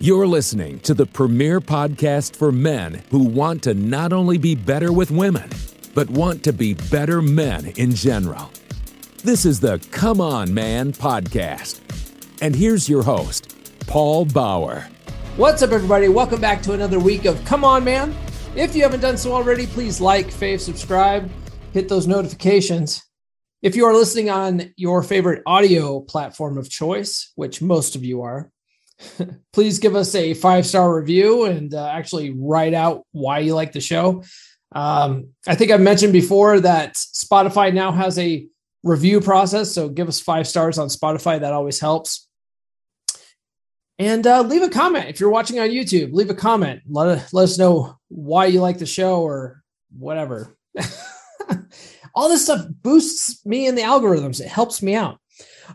You're listening to the premier podcast for men who want to not only be better with women, but want to be better men in general. This is the Come On Man podcast. And here's your host, Paul Bauer. What's up, everybody? Welcome back to another week of Come On Man. If you haven't done so already, please like, fave, subscribe, hit those notifications. If you are listening on your favorite audio platform of choice, which most of you are, please give us a five star review and uh, actually write out why you like the show. Um, I think I've mentioned before that Spotify now has a review process. So give us five stars on Spotify. That always helps. And uh, leave a comment if you're watching on YouTube. Leave a comment. Let, let us know why you like the show or whatever. all this stuff boosts me in the algorithms. It helps me out.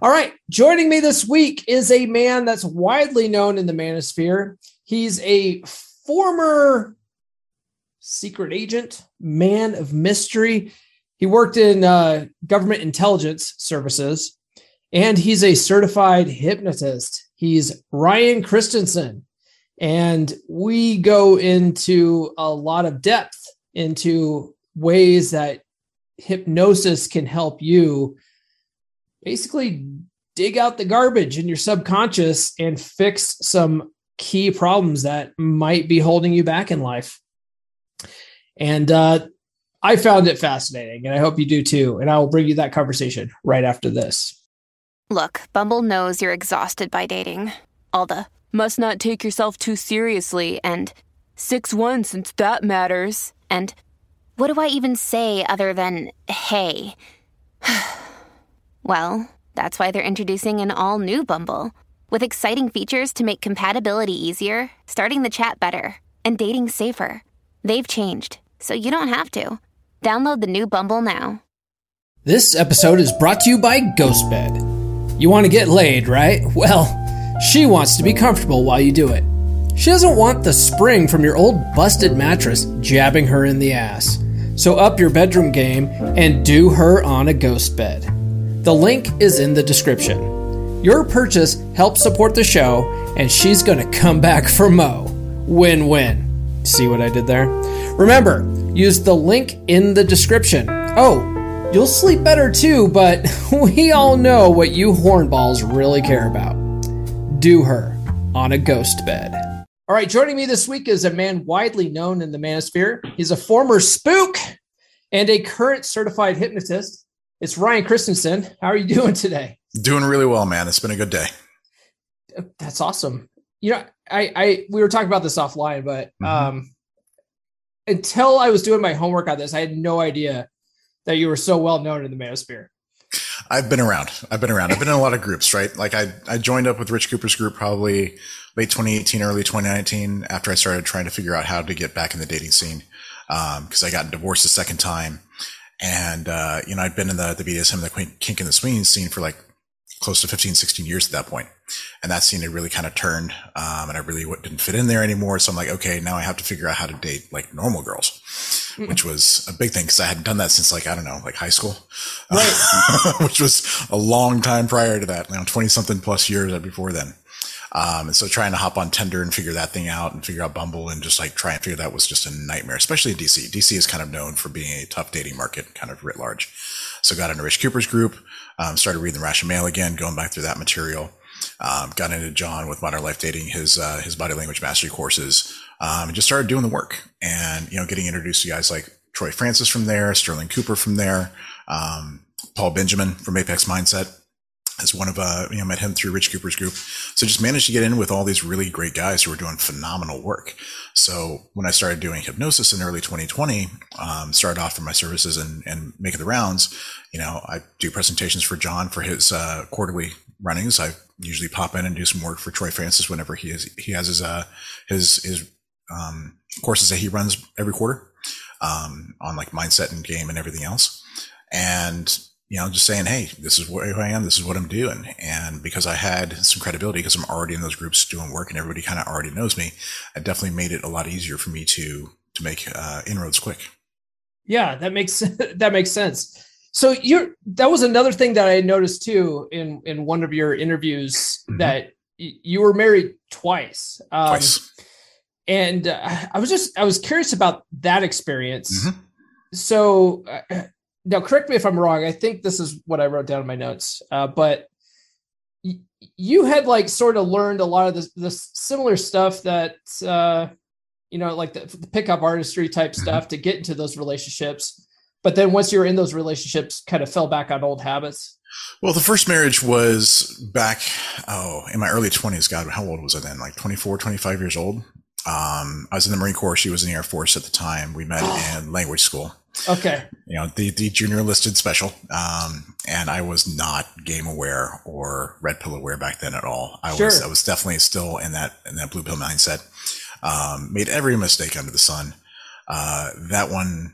All right. Joining me this week is a man that's widely known in the manosphere. He's a former secret agent, man of mystery. He worked in uh, government intelligence services, and he's a certified hypnotist. He's Ryan Christensen. And we go into a lot of depth into ways that hypnosis can help you basically dig out the garbage in your subconscious and fix some key problems that might be holding you back in life. And uh, I found it fascinating, and I hope you do too. And I will bring you that conversation right after this. Look, Bumble knows you're exhausted by dating. All the must not take yourself too seriously and 6 1 since that matters. And what do I even say other than hey? Well, that's why they're introducing an all new Bumble with exciting features to make compatibility easier, starting the chat better, and dating safer. They've changed, so you don't have to. Download the new Bumble now. This episode is brought to you by Ghostbed. You want to get laid, right? Well, she wants to be comfortable while you do it. She doesn't want the spring from your old busted mattress jabbing her in the ass. So up your bedroom game and do her on a ghost bed. The link is in the description. Your purchase helps support the show, and she's going to come back for Mo. Win win. See what I did there? Remember, use the link in the description. Oh, you'll sleep better too, but we all know what you hornballs really care about. Do her on a ghost bed. All right, joining me this week is a man widely known in the manosphere. He's a former spook and a current certified hypnotist. It's Ryan Christensen. How are you doing today? Doing really well, man. It's been a good day. That's awesome. You know, I, I we were talking about this offline, but mm-hmm. um, until I was doing my homework on this, I had no idea that you were so well known in the manosphere. I've been around. I've been around. I've been in a lot of groups, right? Like I, I joined up with Rich Cooper's group probably late 2018, early 2019 after I started trying to figure out how to get back in the dating scene. Um, cause I got divorced a second time. And, uh, you know, I'd been in the, the BDSM, the kink and the swinging scene for like close to 15, 16 years at that point. And that scene had really kind of turned. Um, and I really didn't fit in there anymore. So I'm like, okay, now I have to figure out how to date like normal girls, mm-hmm. which was a big thing because I hadn't done that since like, I don't know, like high school, right. which was a long time prior to that, you know, 20 something plus years before then. Um, and so trying to hop on Tinder and figure that thing out and figure out Bumble and just like try and figure that was just a nightmare, especially in DC. DC is kind of known for being a tough dating market, kind of writ large. So got into Rich Cooper's group, um, started reading the Rational Male again, going back through that material. Um, got into John with Modern Life Dating, his uh, his body language mastery courses, um, and just started doing the work. And you know, getting introduced to guys like Troy Francis from there, Sterling Cooper from there, um, Paul Benjamin from Apex Mindset as one of uh you know met him through Rich Cooper's group. So just managed to get in with all these really great guys who were doing phenomenal work. So when I started doing hypnosis in early 2020, um, started off for my services and and making the rounds. You know, I do presentations for John for his uh, quarterly runnings. I usually pop in and do some work for Troy Francis whenever he is he has his uh his his um, courses that he runs every quarter um, on like mindset and game and everything else. And you know, just saying, hey, this is where I am, this is what I'm doing. And because I had some credibility, because I'm already in those groups doing work and everybody kind of already knows me, it definitely made it a lot easier for me to to make uh, inroads quick. Yeah, that makes that makes sense. So you're that was another thing that I noticed too in in one of your interviews mm-hmm. that you were married twice. Um, twice. And uh, I was just I was curious about that experience. Mm-hmm. So uh, now, correct me if I'm wrong. I think this is what I wrote down in my notes. Uh, but y- you had like sort of learned a lot of this, this similar stuff that uh, you know, like the, the pickup artistry type mm-hmm. stuff to get into those relationships. But then once you were in those relationships, kind of fell back on old habits. Well, the first marriage was back, oh, in my early 20s. God, how old was I then? Like 24, 25 years old. Um, I was in the Marine Corps. She was in the Air Force at the time. We met in language school. Okay. You know, the, the junior listed special. Um, and I was not game aware or red pill aware back then at all. I sure. was, I was definitely still in that, in that blue pill mindset. Um, made every mistake under the sun. Uh, that one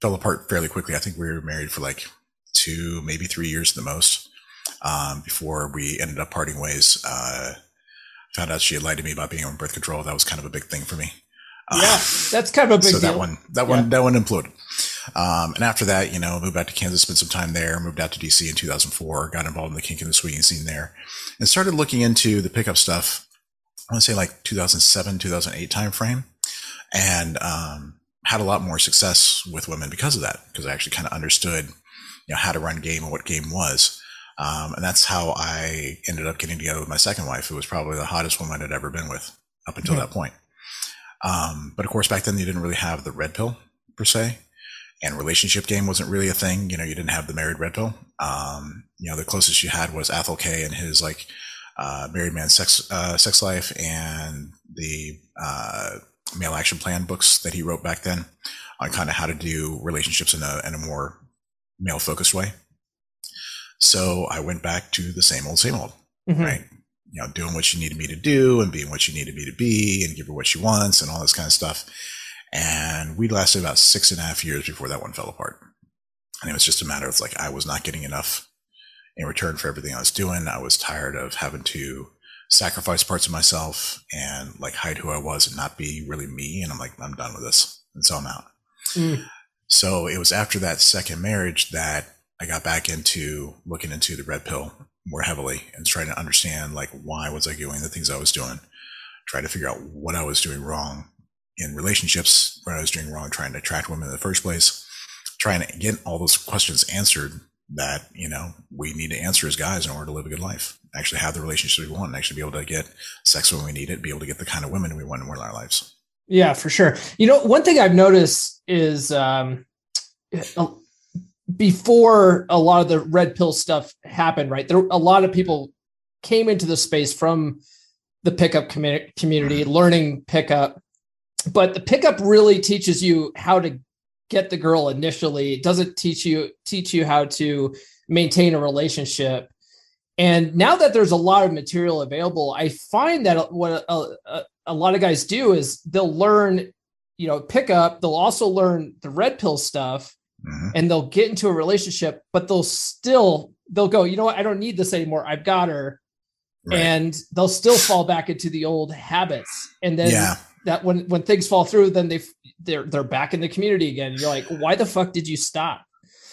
fell apart fairly quickly. I think we were married for like two, maybe three years at the most, um, before we ended up parting ways. Uh, found out she had lied to me about being on birth control. That was kind of a big thing for me. Uh, yeah, that's kind of a big so deal. that one, that one, yeah. that one imploded. Um, and after that, you know, moved back to Kansas, spent some time there, moved out to DC in 2004, got involved in the kink and the swinging scene there, and started looking into the pickup stuff. I want to say like 2007, 2008 timeframe, and um, had a lot more success with women because of that, because I actually kind of understood, you know, how to run game and what game was. Um, and that's how I ended up getting together with my second wife, who was probably the hottest woman I'd ever been with up until mm-hmm. that point. Um, but of course, back then you didn't really have the red pill per se, and relationship game wasn't really a thing. You know, you didn't have the married red pill. Um, you know, the closest you had was Athol Kay and his like uh, married man sex uh, sex life and the uh, male action plan books that he wrote back then on kind of how to do relationships in a in a more male focused way. So I went back to the same old, same old, mm-hmm. right? You know, doing what she needed me to do and being what she needed me to be and give her what she wants and all this kind of stuff. And we lasted about six and a half years before that one fell apart. And it was just a matter of like, I was not getting enough in return for everything I was doing. I was tired of having to sacrifice parts of myself and like hide who I was and not be really me. And I'm like, I'm done with this. And so I'm out. Mm. So it was after that second marriage that I got back into looking into the red pill more heavily and trying to understand like why was I doing the things I was doing, try to figure out what I was doing wrong in relationships, what I was doing wrong, trying to attract women in the first place, trying to get all those questions answered that, you know, we need to answer as guys in order to live a good life, actually have the relationships we want and actually be able to get sex when we need it, be able to get the kind of women we want in our lives. Yeah, for sure. You know, one thing I've noticed is um, before a lot of the red pill stuff happened, right? There a lot of people came into the space from the pickup community, learning pickup, but the pickup really teaches you how to get the girl initially. It doesn't teach you teach you how to maintain a relationship. And now that there's a lot of material available, I find that what a, a, a lot of guys do is they'll learn, you know, pickup. They'll also learn the red pill stuff, mm-hmm. and they'll get into a relationship, but they'll still they'll go, you know what, I don't need this anymore. I've got her. Right. And they'll still fall back into the old habits. And then yeah. That when when things fall through, then they they're they're back in the community again. You're like, why the fuck did you stop?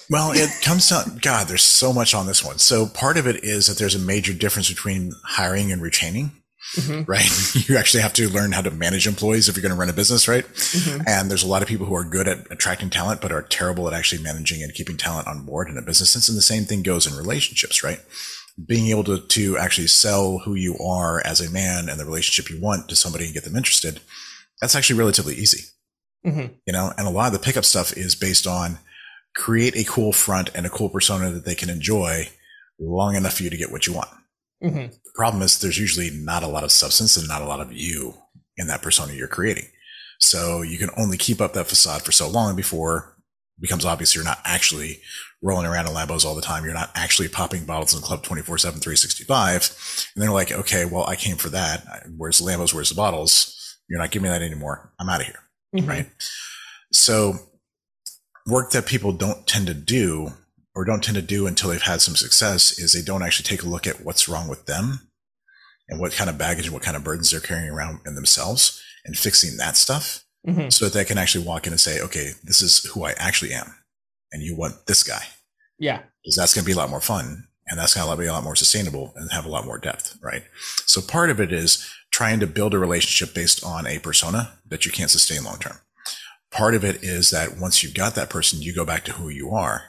Well, it comes to God. There's so much on this one. So part of it is that there's a major difference between hiring and retaining. Mm-hmm. right? You actually have to learn how to manage employees if you're going to run a business, right? Mm-hmm. And there's a lot of people who are good at attracting talent, but are terrible at actually managing and keeping talent on board in a business. Sense. And the same thing goes in relationships, right? Being able to, to actually sell who you are as a man and the relationship you want to somebody and get them interested, that's actually relatively easy. Mm-hmm. You know, and a lot of the pickup stuff is based on create a cool front and a cool persona that they can enjoy long enough for you to get what you want. Mm-hmm. The problem is there's usually not a lot of substance and not a lot of you in that persona you're creating. So you can only keep up that facade for so long before becomes obvious you're not actually rolling around in Lambos all the time. You're not actually popping bottles in the club 24 7, 365. And they're like, okay, well, I came for that. Where's the Lambos? Where's the bottles? You're not giving me that anymore. I'm out of here. Mm-hmm. Right. So work that people don't tend to do or don't tend to do until they've had some success is they don't actually take a look at what's wrong with them and what kind of baggage and what kind of burdens they're carrying around in themselves and fixing that stuff mm-hmm. so that they can actually walk in and say, okay, this is who I actually am. And you want this guy. Yeah. Because that's going to be a lot more fun And that's going to be a lot more sustainable and have a lot more depth, right? So part of it is trying to build a relationship based on a persona that you can't sustain long term. Part of it is that once you've got that person, you go back to who you are,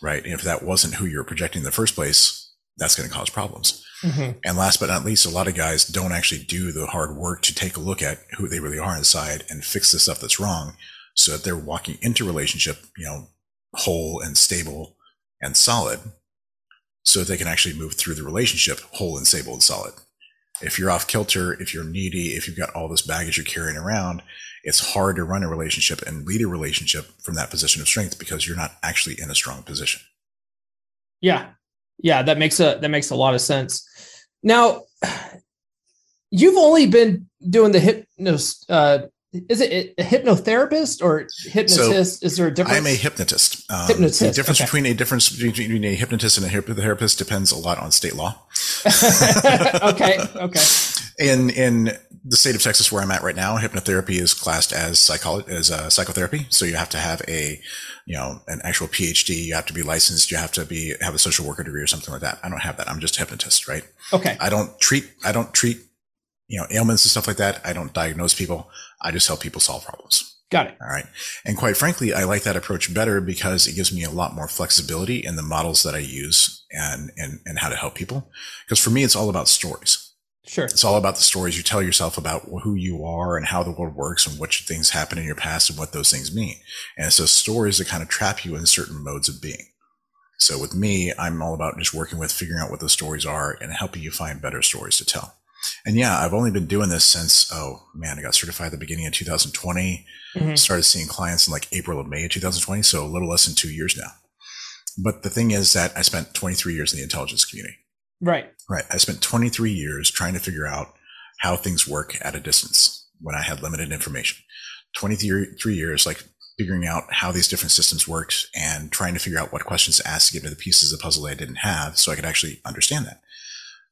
right? And if that wasn't who you're projecting in the first place, that's going to cause problems. Mm-hmm. And last but not least, a lot of guys don't actually do the hard work to take a look at who they really are inside and fix the stuff that's wrong so that they're walking into relationship, you know, whole and stable and solid so that they can actually move through the relationship whole and stable and solid. If you're off kilter, if you're needy, if you've got all this baggage you're carrying around, it's hard to run a relationship and lead a relationship from that position of strength because you're not actually in a strong position. Yeah. Yeah, that makes a that makes a lot of sense. Now, you've only been doing the hypnos uh, is it a hypnotherapist or hypnotist? So is there a difference? I'm a hypnotist. Um, hypnotist. The difference okay. between a difference between a hypnotist and a hypnotherapist depends a lot on state law. okay. Okay. In in the state of Texas where I'm at right now, hypnotherapy is classed as psychology as uh, psychotherapy. So you have to have a you know an actual PhD. You have to be licensed. You have to be have a social worker degree or something like that. I don't have that. I'm just a hypnotist, right? Okay. I don't treat. I don't treat you know, ailments and stuff like that. I don't diagnose people. I just help people solve problems. Got it. All right. And quite frankly, I like that approach better because it gives me a lot more flexibility in the models that I use and, and, and how to help people. Because for me, it's all about stories. Sure. It's all about the stories you tell yourself about who you are and how the world works and what things happen in your past and what those things mean. And so stories that kind of trap you in certain modes of being. So with me, I'm all about just working with figuring out what those stories are and helping you find better stories to tell. And yeah, I've only been doing this since, oh man, I got certified at the beginning of 2020. Mm-hmm. Started seeing clients in like April or May of 2020. So a little less than two years now. But the thing is that I spent 23 years in the intelligence community. Right. Right. I spent 23 years trying to figure out how things work at a distance when I had limited information. 23 years, like figuring out how these different systems worked and trying to figure out what questions to ask to get to the pieces of the puzzle I didn't have so I could actually understand that.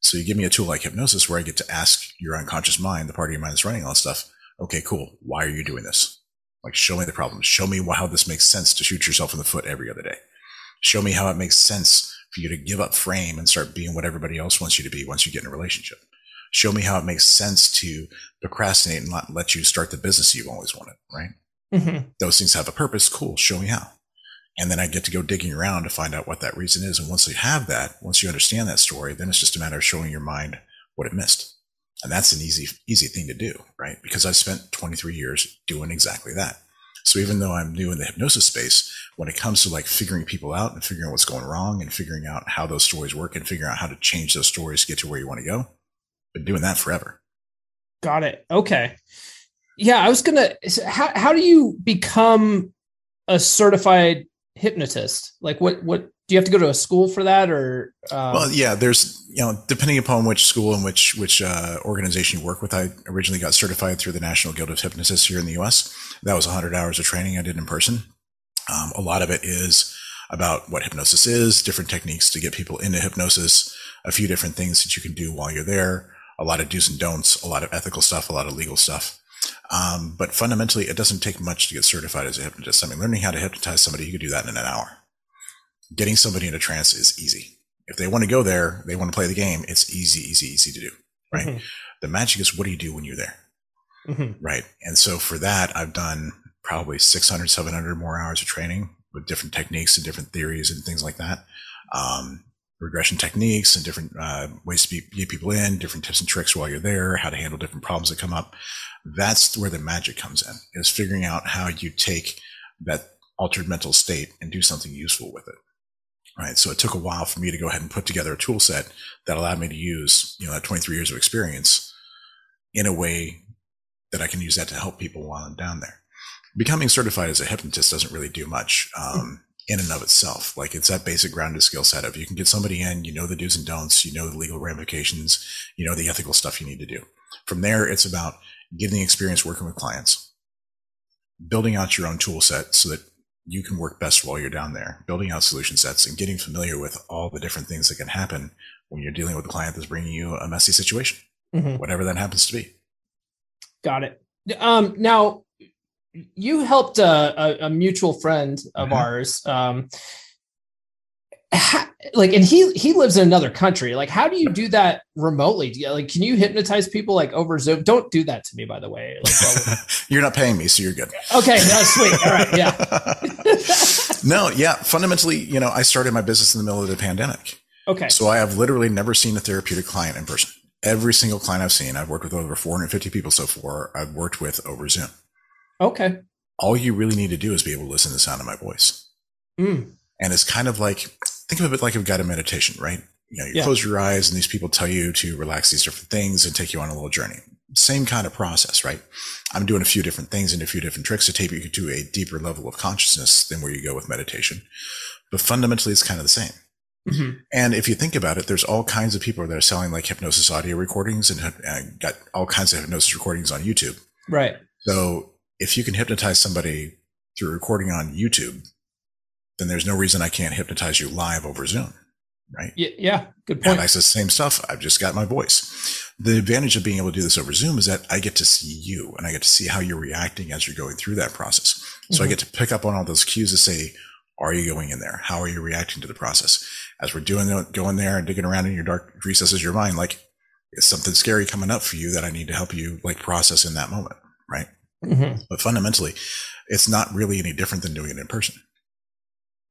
So you give me a tool like hypnosis where I get to ask your unconscious mind, the part of your mind that's running all this stuff. Okay, cool. Why are you doing this? Like, show me the problem. Show me how this makes sense to shoot yourself in the foot every other day. Show me how it makes sense for you to give up frame and start being what everybody else wants you to be once you get in a relationship. Show me how it makes sense to procrastinate and not let you start the business you've always wanted, right? Mm-hmm. Those things have a purpose. Cool. Show me how. And then I get to go digging around to find out what that reason is. And once you have that, once you understand that story, then it's just a matter of showing your mind what it missed. And that's an easy, easy thing to do, right? Because I spent 23 years doing exactly that. So even though I'm new in the hypnosis space, when it comes to like figuring people out and figuring out what's going wrong and figuring out how those stories work and figuring out how to change those stories to get to where you want to go, been doing that forever. Got it. Okay. Yeah, I was gonna. How how do you become a certified hypnotist? Like what what do you have to go to a school for that or um... well yeah there's you know depending upon which school and which which uh, organization you work with i originally got certified through the national guild of hypnotists here in the us that was 100 hours of training i did in person. Um, a lot of it is about what hypnosis is different techniques to get people into hypnosis a few different things that you can do while you're there a lot of do's and don'ts a lot of ethical stuff a lot of legal stuff um, but fundamentally, it doesn't take much to get certified as a hypnotist. I mean, learning how to hypnotize somebody, you could do that in an hour. Getting somebody into trance is easy. If they want to go there, they want to play the game, it's easy, easy, easy to do. Right. Mm-hmm. The magic is what do you do when you're there? Mm-hmm. Right. And so for that, I've done probably 600, 700 more hours of training with different techniques and different theories and things like that. Um, regression techniques and different uh, ways to get people in, different tips and tricks while you're there, how to handle different problems that come up. That's where the magic comes in, is figuring out how you take that altered mental state and do something useful with it. Right. So it took a while for me to go ahead and put together a tool set that allowed me to use, you know, that 23 years of experience in a way that I can use that to help people while I'm down there. Becoming certified as a hypnotist doesn't really do much. Um, in and of itself. Like it's that basic grounded skill set of you can get somebody in, you know the do's and don'ts, you know the legal ramifications, you know the ethical stuff you need to do. From there, it's about getting the experience working with clients, building out your own tool set so that you can work best while you're down there, building out solution sets and getting familiar with all the different things that can happen when you're dealing with a client that's bringing you a messy situation, mm-hmm. whatever that happens to be. Got it. Um, now, you helped a, a, a mutual friend of mm-hmm. ours. Um, like and he he lives in another country. Like how do you do that remotely? Do you, like can you hypnotize people like over zoom? Don't do that to me by the way. Like, you're not paying me so you're good. Okay no, sweet. All right yeah. No yeah fundamentally you know i started my business in the middle of the pandemic. Okay. So i have literally never seen a therapeutic client in person. Every single client i've seen i've worked with over 450 people so far i've worked with over zoom. Okay. All you really need to do is be able to listen to the sound of my voice. Mm. And it's kind of like think of it like a guided meditation, right? You know, you yeah. close your eyes and these people tell you to relax these different things and take you on a little journey. Same kind of process, right? I'm doing a few different things and a few different tricks to take you to a deeper level of consciousness than where you go with meditation. But fundamentally, it's kind of the same. Mm-hmm. And if you think about it, there's all kinds of people that are selling like hypnosis audio recordings and uh, got all kinds of hypnosis recordings on YouTube. Right. So if you can hypnotize somebody through recording on YouTube, then there's no reason I can't hypnotize you live over Zoom. Right. Yeah. yeah good point. And I said, same stuff. I've just got my voice. The advantage of being able to do this over Zoom is that I get to see you and I get to see how you're reacting as you're going through that process. So mm-hmm. I get to pick up on all those cues to say, are you going in there? How are you reacting to the process? As we're doing going there and digging around in your dark recesses of your mind, like is something scary coming up for you that I need to help you like process in that moment. Right. Mm-hmm. But fundamentally, it's not really any different than doing it in person.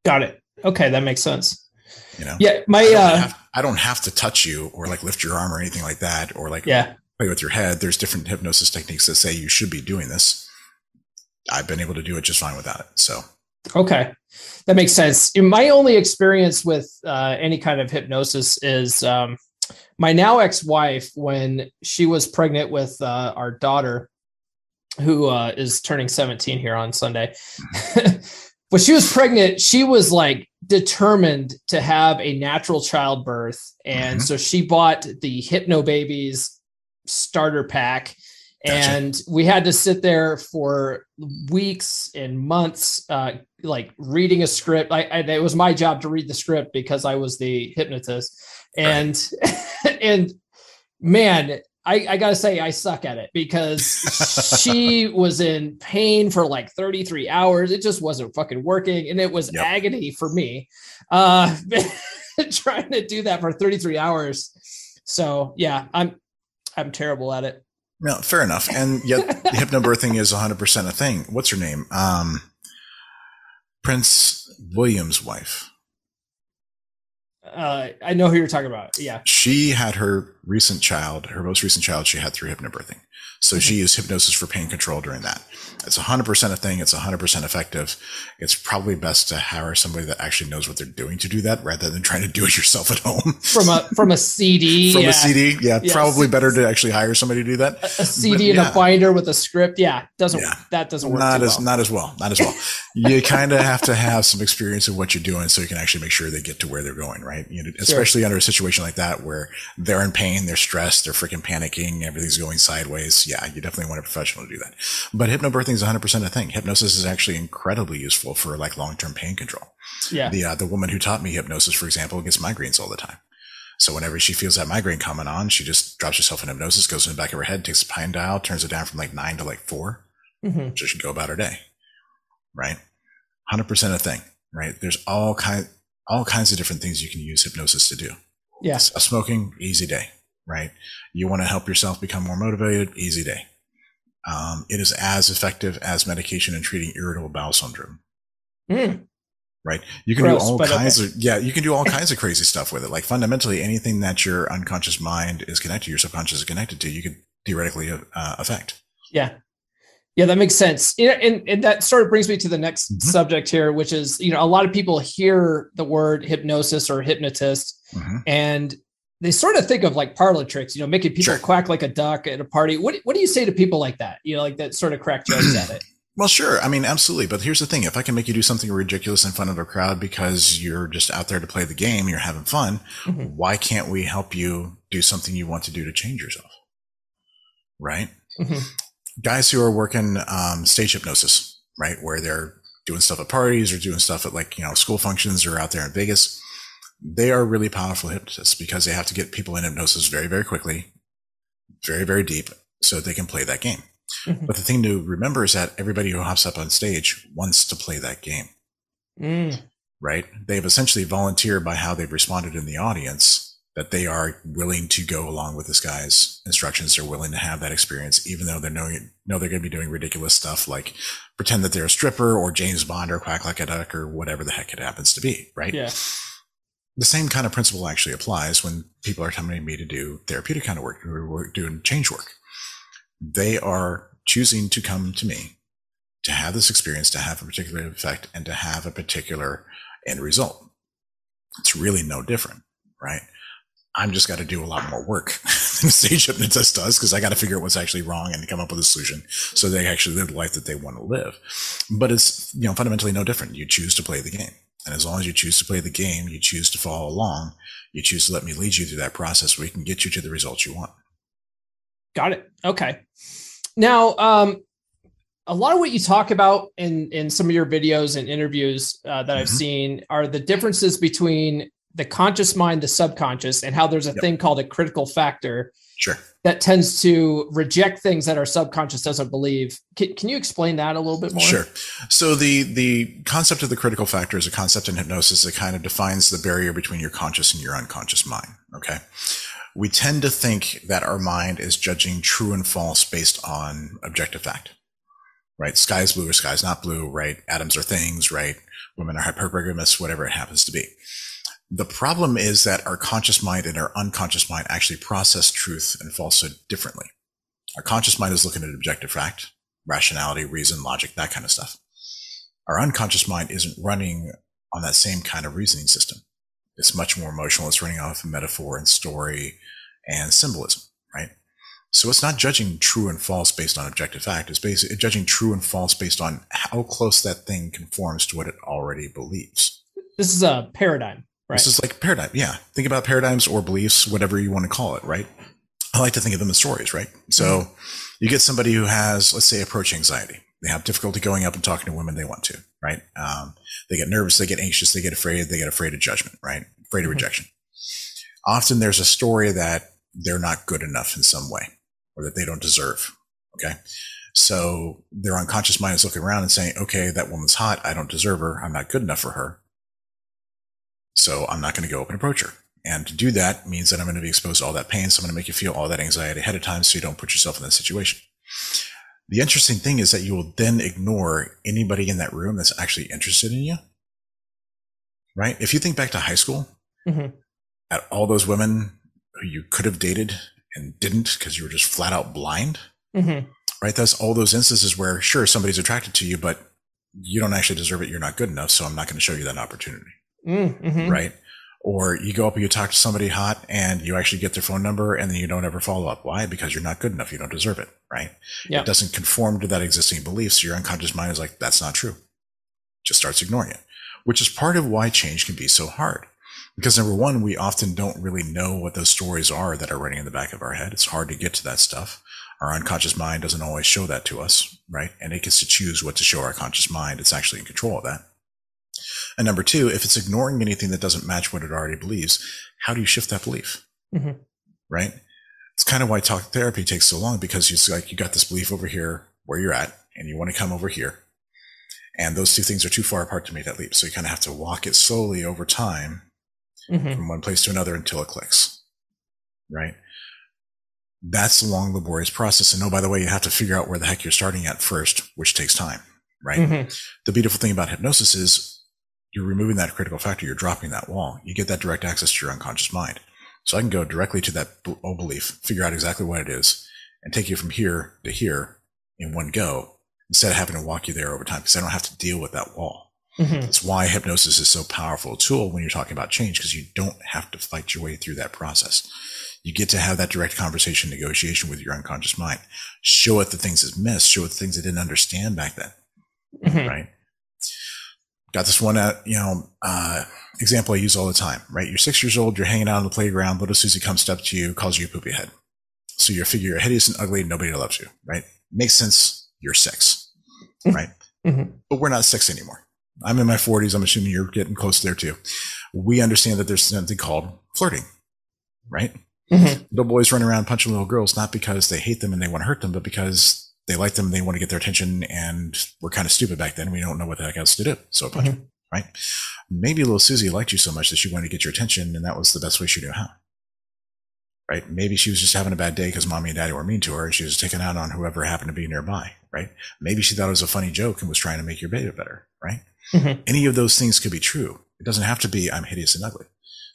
Got it. Okay, that makes sense. You know, yeah, my I don't, uh, have, I don't have to touch you or like lift your arm or anything like that, or like yeah. play with your head. There's different hypnosis techniques that say you should be doing this. I've been able to do it just fine without it. So, okay, that makes sense. My only experience with uh, any kind of hypnosis is um, my now ex-wife when she was pregnant with uh, our daughter, who uh, is turning 17 here on Sunday. when she was pregnant, she was like determined to have a natural childbirth. And mm-hmm. so she bought the Hypnobabies starter pack. Gotcha. And we had to sit there for weeks and months, uh, like reading a script. I, I, it was my job to read the script because I was the hypnotist. And, right. and man, I, I, gotta say I suck at it because she was in pain for like 33 hours. It just wasn't fucking working, and it was yep. agony for me. Uh, trying to do that for 33 hours. So yeah, I'm I'm terrible at it. No, fair enough. And yet hypnobirthing is 100% a thing. What's her name? Um, Prince William's wife uh, I know who you're talking about. Yeah. She had her recent child, her most recent child, she had through hypnobirthing. So mm-hmm. she used hypnosis for pain control during that. It's 100% a thing. It's 100% effective. It's probably best to hire somebody that actually knows what they're doing to do that rather than trying to do it yourself at home. From a, from a CD. from yeah. a CD. Yeah, yeah. Probably better to actually hire somebody to do that. A, a CD but, and yeah. a binder with a script. Yeah. Doesn't, yeah. that doesn't work. Not as, well. not as well. Not as well. you kind of have to have some experience of what you're doing so you can actually make sure they get to where they're going. Right. You know, especially sure. under a situation like that where they're in pain, they're stressed, they're freaking panicking, everything's going sideways. Yeah. You definitely want a professional to do that. But hypnobirthing is 100% a thing hypnosis is actually incredibly useful for like long-term pain control. Yeah. The, uh, the woman who taught me hypnosis, for example, gets migraines all the time. So whenever she feels that migraine coming on, she just drops herself in hypnosis, goes in the back of her head, takes a pine dial, turns it down from like nine to like 4 mm-hmm. so she can go about her day. Right. 100% a thing, right? There's all kind, all kinds of different things you can use hypnosis to do. Yes. Yeah. smoking, easy day, right? You want to help yourself become more motivated, easy day. Um, it is as effective as medication in treating irritable bowel syndrome. Mm. Right. You can Gross, do all kinds okay. of, yeah, you can do all kinds of crazy stuff with it. Like fundamentally anything that your unconscious mind is connected, to, your subconscious is connected to, you could theoretically uh, affect. Yeah. Yeah, that makes sense. And, and that sort of brings me to the next mm-hmm. subject here, which is, you know, a lot of people hear the word hypnosis or hypnotist mm-hmm. and they sort of think of like parlor tricks, you know, making people sure. quack like a duck at a party. What what do you say to people like that? You know, like that sort of crack jokes at it. Well, sure. I mean, absolutely. But here's the thing: if I can make you do something ridiculous in front of a crowd because you're just out there to play the game, you're having fun, mm-hmm. why can't we help you do something you want to do to change yourself? Right? Mm-hmm. Guys who are working um, stage hypnosis, right, where they're doing stuff at parties or doing stuff at like you know school functions or out there in Vegas they are really powerful hypnotists because they have to get people in hypnosis very, very quickly, very, very deep, so they can play that game. Mm-hmm. But the thing to remember is that everybody who hops up on stage wants to play that game. Mm. right? They've essentially volunteered by how they've responded in the audience that they are willing to go along with this guy's instructions. They're willing to have that experience, even though they know, know they're going to be doing ridiculous stuff like pretend that they're a stripper or James Bond or quack like a duck or whatever the heck it happens to be, right? Yeah. The same kind of principle actually applies when people are coming to me to do therapeutic kind of work, or doing change work. They are choosing to come to me to have this experience, to have a particular effect, and to have a particular end result. It's really no different, right? I'm just got to do a lot more work than a stage hypnotist does because I got to figure out what's actually wrong and come up with a solution so they actually live the life that they want to live. But it's, you know, fundamentally no different. You choose to play the game. And as long as you choose to play the game, you choose to follow along, you choose to let me lead you through that process where we can get you to the results you want. Got it. Okay. Now, um, a lot of what you talk about in in some of your videos and interviews uh, that mm-hmm. I've seen are the differences between the conscious mind, the subconscious, and how there's a yep. thing called a critical factor. Sure. That tends to reject things that our subconscious doesn't believe. Can, can you explain that a little bit more? Sure. So the the concept of the critical factor is a concept in hypnosis that kind of defines the barrier between your conscious and your unconscious mind. Okay. We tend to think that our mind is judging true and false based on objective fact. Right? Sky's blue or sky's not blue, right? Atoms are things, right? Women are hypergamous, whatever it happens to be. The problem is that our conscious mind and our unconscious mind actually process truth and falsehood differently. Our conscious mind is looking at objective fact, rationality, reason, logic, that kind of stuff. Our unconscious mind isn't running on that same kind of reasoning system. It's much more emotional. It's running off of metaphor and story and symbolism, right? So it's not judging true and false based on objective fact. It's basically judging true and false based on how close that thing conforms to what it already believes. This is a paradigm. Right. This is like paradigm. Yeah. Think about paradigms or beliefs, whatever you want to call it, right? I like to think of them as stories, right? So mm-hmm. you get somebody who has, let's say, approach anxiety. They have difficulty going up and talking to women they want to, right? Um, they get nervous, they get anxious, they get afraid, they get afraid of judgment, right? Afraid of mm-hmm. rejection. Often there's a story that they're not good enough in some way or that they don't deserve. Okay. So their unconscious mind is looking around and saying, okay, that woman's hot. I don't deserve her. I'm not good enough for her. So I'm not going to go up and approach her. And to do that means that I'm going to be exposed to all that pain. So I'm going to make you feel all that anxiety ahead of time so you don't put yourself in that situation. The interesting thing is that you will then ignore anybody in that room that's actually interested in you. Right? If you think back to high school, mm-hmm. at all those women who you could have dated and didn't because you were just flat out blind, mm-hmm. right? That's all those instances where, sure, somebody's attracted to you, but you don't actually deserve it. You're not good enough. So I'm not going to show you that opportunity. Mm, mm-hmm. Right. Or you go up and you talk to somebody hot and you actually get their phone number and then you don't ever follow up. Why? Because you're not good enough. You don't deserve it. Right. Yeah. It doesn't conform to that existing belief. So your unconscious mind is like, that's not true. Just starts ignoring it, which is part of why change can be so hard. Because number one, we often don't really know what those stories are that are running in the back of our head. It's hard to get to that stuff. Our unconscious mind doesn't always show that to us, right? And it gets to choose what to show our conscious mind. It's actually in control of that. And number two, if it's ignoring anything that doesn't match what it already believes, how do you shift that belief? Mm-hmm. Right? It's kind of why talk therapy takes so long because it's like you got this belief over here where you're at and you want to come over here. And those two things are too far apart to make that leap. So you kind of have to walk it slowly over time mm-hmm. from one place to another until it clicks. Right? That's a long, laborious process. And oh, by the way, you have to figure out where the heck you're starting at first, which takes time. Right? Mm-hmm. The beautiful thing about hypnosis is you're removing that critical factor. You're dropping that wall. You get that direct access to your unconscious mind. So I can go directly to that old belief, figure out exactly what it is, and take you from here to here in one go instead of having to walk you there over time because I don't have to deal with that wall. Mm-hmm. That's why hypnosis is so powerful a tool when you're talking about change because you don't have to fight your way through that process. You get to have that direct conversation, negotiation with your unconscious mind. Show it the things it missed, show it the things it didn't understand back then. Mm-hmm. Right got this one, uh, you know, uh, example I use all the time, right? You're six years old, you're hanging out on the playground, little Susie comes up to you, calls you a poopy head. So you figure you're hideous and ugly, nobody loves you, right? Makes sense. You're 6 mm-hmm. right? Mm-hmm. But we're not six anymore. I'm in my 40s. I'm assuming you're getting close there too. We understand that there's something called flirting, right? Mm-hmm. Little boys run around punching little girls, not because they hate them and they want to hurt them, but because they like them, they want to get their attention, and we're kind of stupid back then. We don't know what the heck else to do. So punch mm-hmm. right? Maybe little Susie liked you so much that she wanted to get your attention, and that was the best way she knew how. Right? Maybe she was just having a bad day because mommy and daddy were mean to her, and she was taking out on whoever happened to be nearby. Right? Maybe she thought it was a funny joke and was trying to make your baby better. Right? Mm-hmm. Any of those things could be true. It doesn't have to be I'm hideous and ugly.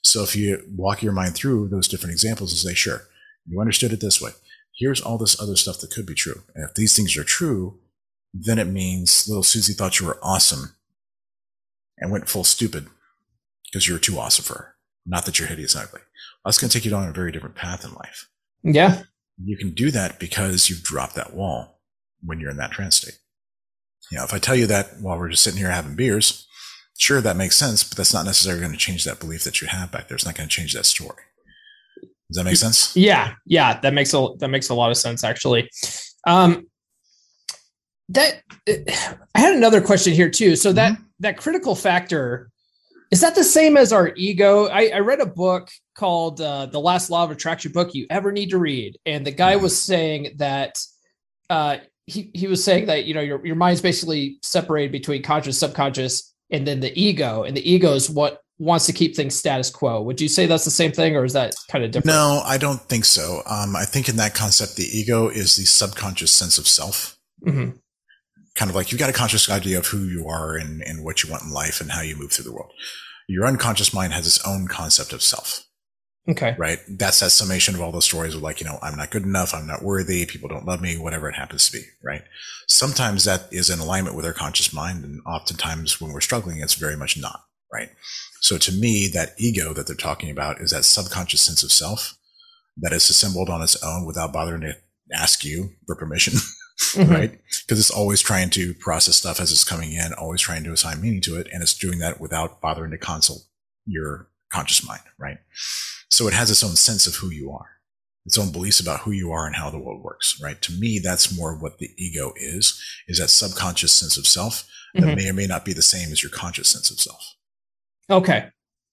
So if you walk your mind through those different examples and say, sure, you understood it this way. Here's all this other stuff that could be true. And if these things are true, then it means little Susie thought you were awesome and went full stupid because you were too awesome for her. Not that you're hideous and ugly. That's going to take you down a very different path in life. Yeah. You can do that because you've dropped that wall when you're in that trance state. You know, if I tell you that while we're just sitting here having beers, sure, that makes sense, but that's not necessarily going to change that belief that you have back there. It's not going to change that story. Does that make sense? Yeah, yeah, that makes a that makes a lot of sense actually. Um, that I had another question here too. So that mm-hmm. that critical factor is that the same as our ego? I, I read a book called uh, "The Last Law of Attraction" book you ever need to read, and the guy mm-hmm. was saying that uh, he he was saying that you know your your mind's basically separated between conscious, subconscious, and then the ego, and the ego is what wants to keep things status quo. Would you say that's the same thing, or is that kind of different? No, I don't think so. Um, I think in that concept, the ego is the subconscious sense of self. Mm-hmm kind of like you've got a conscious idea of who you are and, and what you want in life and how you move through the world. Your unconscious mind has its own concept of self. Okay. Right. That's that summation of all those stories of like, you know, I'm not good enough. I'm not worthy. People don't love me, whatever it happens to be. Right. Sometimes that is in alignment with our conscious mind. And oftentimes when we're struggling, it's very much not. Right. So to me, that ego that they're talking about is that subconscious sense of self that is assembled on its own without bothering to ask you for permission. mm-hmm. right? Because it's always trying to process stuff as it's coming in, always trying to assign meaning to it. And it's doing that without bothering to consult your conscious mind, right? So it has its own sense of who you are, its own beliefs about who you are and how the world works, right? To me, that's more what the ego is, is that subconscious sense of self that mm-hmm. may or may not be the same as your conscious sense of self. Okay.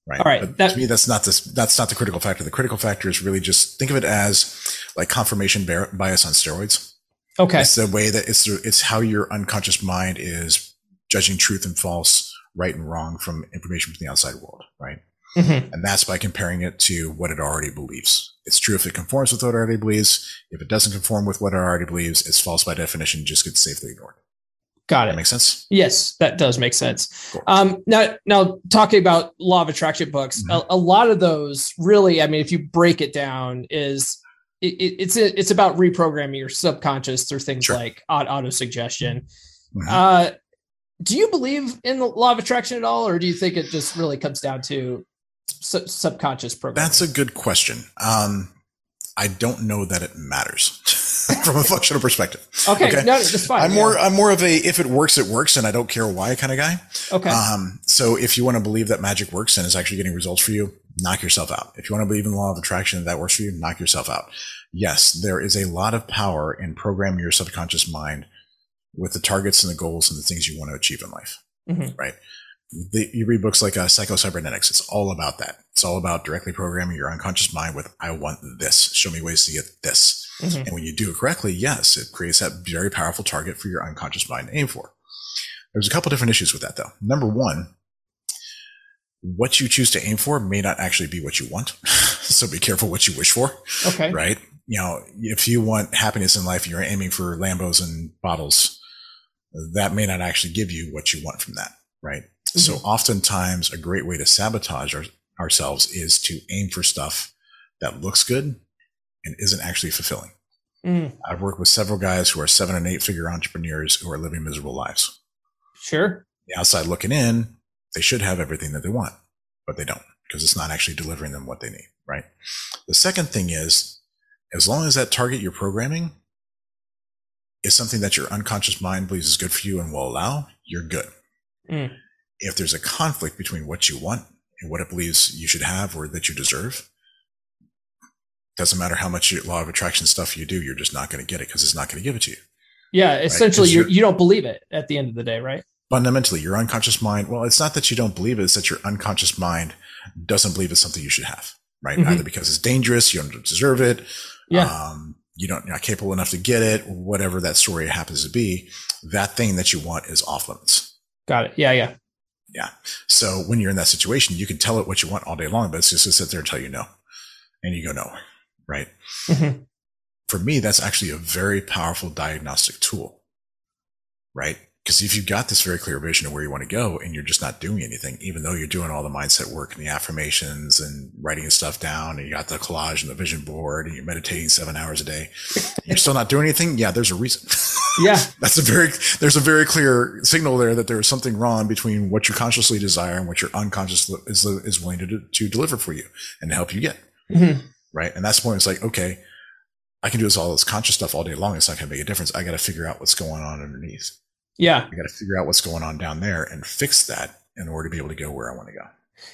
Right. All right. That, to me, that's not this. That's not the critical factor. The critical factor is really just think of it as like confirmation bias on steroids. Okay. It's the way that it's it's how your unconscious mind is judging truth and false, right and wrong from information from the outside world, right? Mm-hmm. And that's by comparing it to what it already believes. It's true if it conforms with what it already believes. If it doesn't conform with what it already believes, it's false by definition, just gets safely ignored. Got it. That makes sense. Yes, that does make sense. Cool. Um, now, now talking about law of attraction books, mm-hmm. a, a lot of those really, I mean, if you break it down, is it, it's it's about reprogramming your subconscious through things sure. like auto suggestion. Mm-hmm. Uh, do you believe in the law of attraction at all, or do you think it just really comes down to su- subconscious programming? That's a good question. Um, I don't know that it matters from a functional perspective. Okay, okay? no, that's fine. I'm yeah. more I'm more of a if it works, it works, and I don't care why kind of guy. Okay. Um, so if you want to believe that magic works and is actually getting results for you, knock yourself out. If you want to believe in the law of attraction that works for you, knock yourself out. Yes, there is a lot of power in programming your subconscious mind with the targets and the goals and the things you want to achieve in life. Mm-hmm. Right. The, you read books like uh, Psycho Cybernetics. It's all about that. It's all about directly programming your unconscious mind with, I want this. Show me ways to get this. Mm-hmm. And when you do it correctly, yes, it creates that very powerful target for your unconscious mind to aim for. There's a couple different issues with that though. Number one, what you choose to aim for may not actually be what you want. so be careful what you wish for. Okay. Right. You know, if you want happiness in life, you're aiming for Lambos and bottles. That may not actually give you what you want from that. Right. Mm-hmm. So oftentimes a great way to sabotage our, ourselves is to aim for stuff that looks good and isn't actually fulfilling. Mm. I've worked with several guys who are seven and eight figure entrepreneurs who are living miserable lives. Sure. The outside looking in, they should have everything that they want, but they don't because it's not actually delivering them what they need, right? The second thing is, as long as that target you're programming is something that your unconscious mind believes is good for you and will allow, you're good. Mm. If there's a conflict between what you want and what it believes you should have or that you deserve, doesn't matter how much law of attraction stuff you do, you're just not going to get it because it's not going to give it to you. Yeah, essentially, right? you you don't believe it at the end of the day, right? fundamentally your unconscious mind well it's not that you don't believe it it's that your unconscious mind doesn't believe it's something you should have right mm-hmm. either because it's dangerous you don't deserve it yeah. Um, you don't you're not capable enough to get it whatever that story happens to be that thing that you want is off limits got it yeah yeah Yeah. So when you're in that situation, you can tell it what you want all day long, but it's just to sit there and tell you no. And you go no. Right. Mm-hmm. For me, that's actually a very powerful diagnostic tool. Right. Because if you've got this very clear vision of where you want to go and you're just not doing anything, even though you're doing all the mindset work and the affirmations and writing stuff down and you got the collage and the vision board and you're meditating seven hours a day, you're still not doing anything. Yeah, there's a reason. Yeah. That's a very, there's a very clear signal there that there's something wrong between what you consciously desire and what your unconscious is, is willing to, to deliver for you and help you get. Mm-hmm. Right. And that's the point. It's like, okay, I can do this all this conscious stuff all day long. It's not going to make a difference. I got to figure out what's going on underneath. Yeah. I got to figure out what's going on down there and fix that in order to be able to go where I want to go.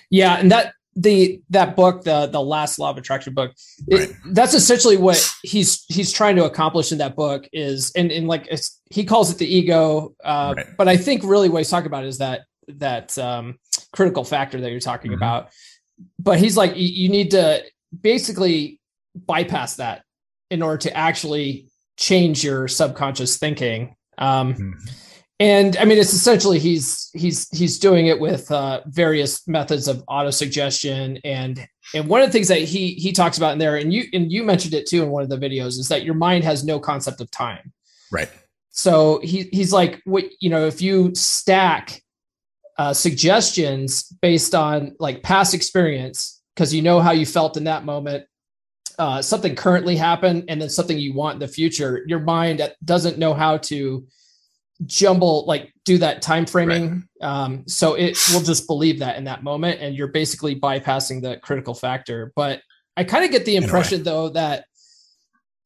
Yeah. And that, the that book the the last law of attraction book it, right. that's essentially what he's he's trying to accomplish in that book is and and like he calls it the ego uh, right. but i think really what he's talking about is that that um, critical factor that you're talking mm-hmm. about but he's like you, you need to basically bypass that in order to actually change your subconscious thinking um, mm-hmm and I mean, it's essentially he's he's he's doing it with uh, various methods of auto suggestion, and and one of the things that he he talks about in there, and you and you mentioned it too in one of the videos, is that your mind has no concept of time. Right. So he he's like, what you know, if you stack uh, suggestions based on like past experience, because you know how you felt in that moment, uh, something currently happened, and then something you want in the future, your mind doesn't know how to jumble like do that time framing. Right. um, so it will just believe that in that moment and you're basically bypassing the critical factor. But i kind of get the impression though that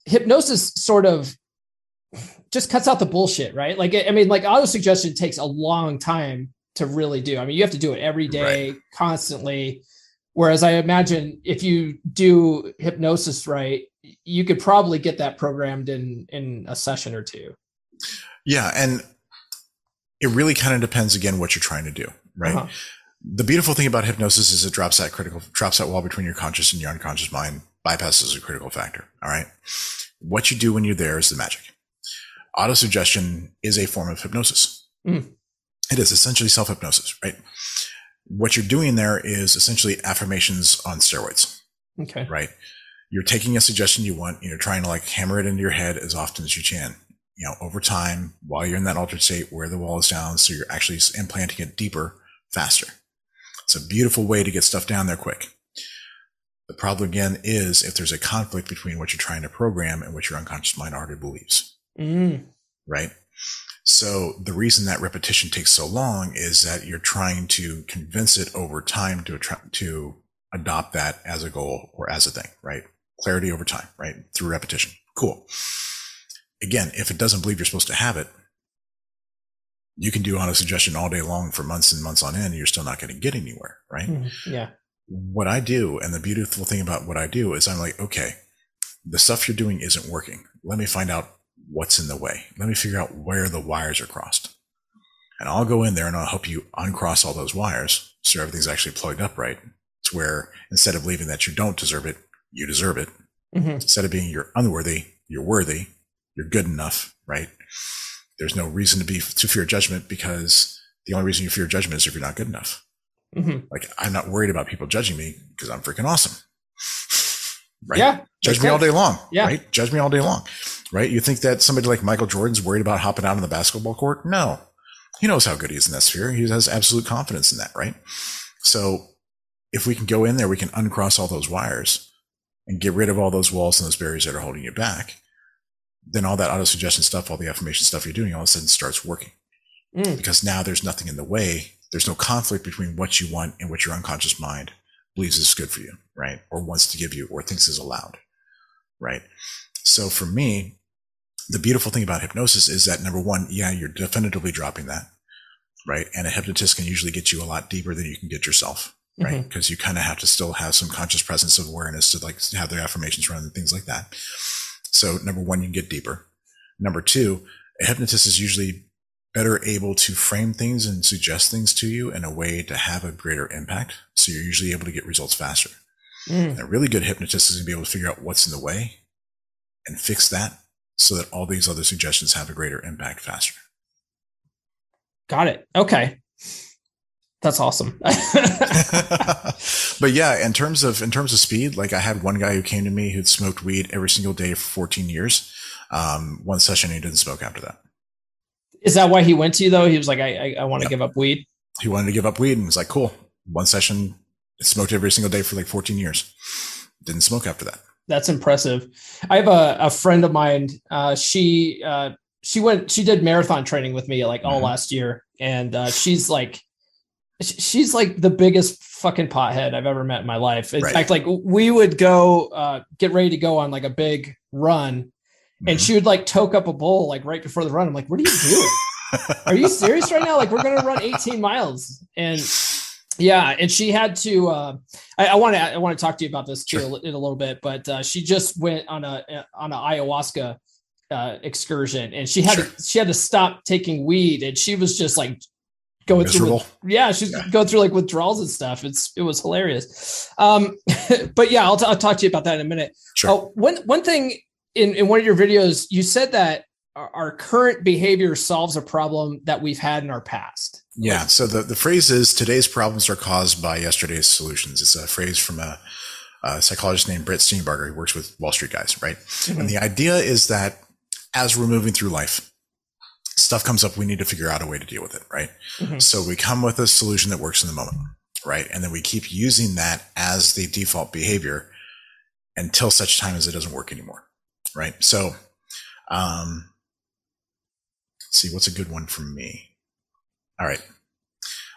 hypnosis sort of just cuts out the bullshit right? Like i mean like auto suggestion takes a long time to really do. I mean you have to do it every day right. constantly whereas i imagine if you do hypnosis right you could probably get that programmed in in a session or two yeah. And it really kind of depends again what you're trying to do, right? Uh-huh. The beautiful thing about hypnosis is it drops that critical, drops that wall between your conscious and your unconscious mind, bypasses a critical factor. All right. What you do when you're there is the magic. Autosuggestion is a form of hypnosis. Mm. It is essentially self hypnosis, right? What you're doing there is essentially affirmations on steroids. Okay. Right. You're taking a suggestion you want, you're trying to like hammer it into your head as often as you can you know, over time while you're in that altered state where the wall is down. So you're actually implanting it deeper, faster. It's a beautiful way to get stuff down there quick. The problem again is if there's a conflict between what you're trying to program and what your unconscious mind already believes. Mm. Right. So the reason that repetition takes so long is that you're trying to convince it over time to to adopt that as a goal or as a thing, right? Clarity over time, right? Through repetition. Cool again, if it doesn't believe you're supposed to have it, you can do auto suggestion all day long for months and months on end, and you're still not going to get anywhere, right? mm Yeah. What I do, and the beautiful thing about what I do is I'm like, okay, the stuff you're doing isn't working. Let me find out what's in the way. Let me figure out where the wires are crossed. And I'll go in there and I'll help you uncross all those wires so everything's actually plugged up right. It's where instead of believing that you don't deserve it, you deserve it. Mm-hmm. Instead of being you're unworthy, you're worthy you're good enough, right? There's no reason to be to fear judgment because the only reason you fear judgment is if you're not good enough. Mm-hmm. Like I'm not worried about people judging me because I'm freaking awesome. Right? Yeah. Judge me all day long. Yeah. Right. Judge me all day long. Right. You think that somebody like Michael Jordan's worried about hopping out on the basketball court? No. He knows how good he is in that sphere. He has absolute confidence in that. Right. So if we can go in there, we can uncross all those wires and get rid of all those walls and those barriers that are holding you back then all that auto suggestion stuff, all the affirmation stuff you're doing, all of a sudden starts working mm. because now there's nothing in the way. There's no conflict between what you want and what your unconscious mind believes is good for you, right? Or wants to give you or thinks is allowed, right? So for me, the beautiful thing about hypnosis is that number one, yeah, you're definitively dropping that, right? And a hypnotist can usually get you a lot deeper than you can get yourself, right? Because mm-hmm. you kind of have to still have some conscious presence of awareness to like have their affirmations run and things like that. So number one, you can get deeper. Number two, a hypnotist is usually better able to frame things and suggest things to you in a way to have a greater impact. So you're usually able to get results faster. Mm. a really good hypnotist is going to be able to figure out what's in the way and fix that so that all these other suggestions have a greater impact faster. Got it. Okay. That's awesome. but yeah, in terms of in terms of speed, like I had one guy who came to me who'd smoked weed every single day for 14 years. Um, one session he didn't smoke after that. Is that why he went to you though? He was like, I I, I want to yep. give up weed. He wanted to give up weed and was like, cool. One session, smoked every single day for like 14 years. Didn't smoke after that. That's impressive. I have a, a friend of mine. Uh, she uh, she went she did marathon training with me like all mm-hmm. last year, and uh, she's like she's like the biggest fucking pothead I've ever met in my life. In right. fact, like we would go uh, get ready to go on like a big run, mm-hmm. and she would like toke up a bowl like right before the run. I'm like, what are you doing? are you serious right now? Like we're gonna run 18 miles, and yeah, and she had to. Uh, I want to I want to talk to you about this too sure. in a little bit, but uh, she just went on a on an ayahuasca uh, excursion, and she had sure. to she had to stop taking weed, and she was just like going Miserable. through yeah she's yeah. going through like withdrawals and stuff it's it was hilarious um but yeah I'll, t- I'll talk to you about that in a minute sure. Uh, one one thing in in one of your videos you said that our, our current behavior solves a problem that we've had in our past yeah so the the phrase is today's problems are caused by yesterday's solutions it's a phrase from a, a psychologist named Brett Steenbarger who works with Wall Street guys right mm-hmm. and the idea is that as we're moving through life stuff comes up, we need to figure out a way to deal with it, right? Mm-hmm. So we come with a solution that works in the moment, right? And then we keep using that as the default behavior until such time as it doesn't work anymore, right? So, um, see what's a good one from me. All right.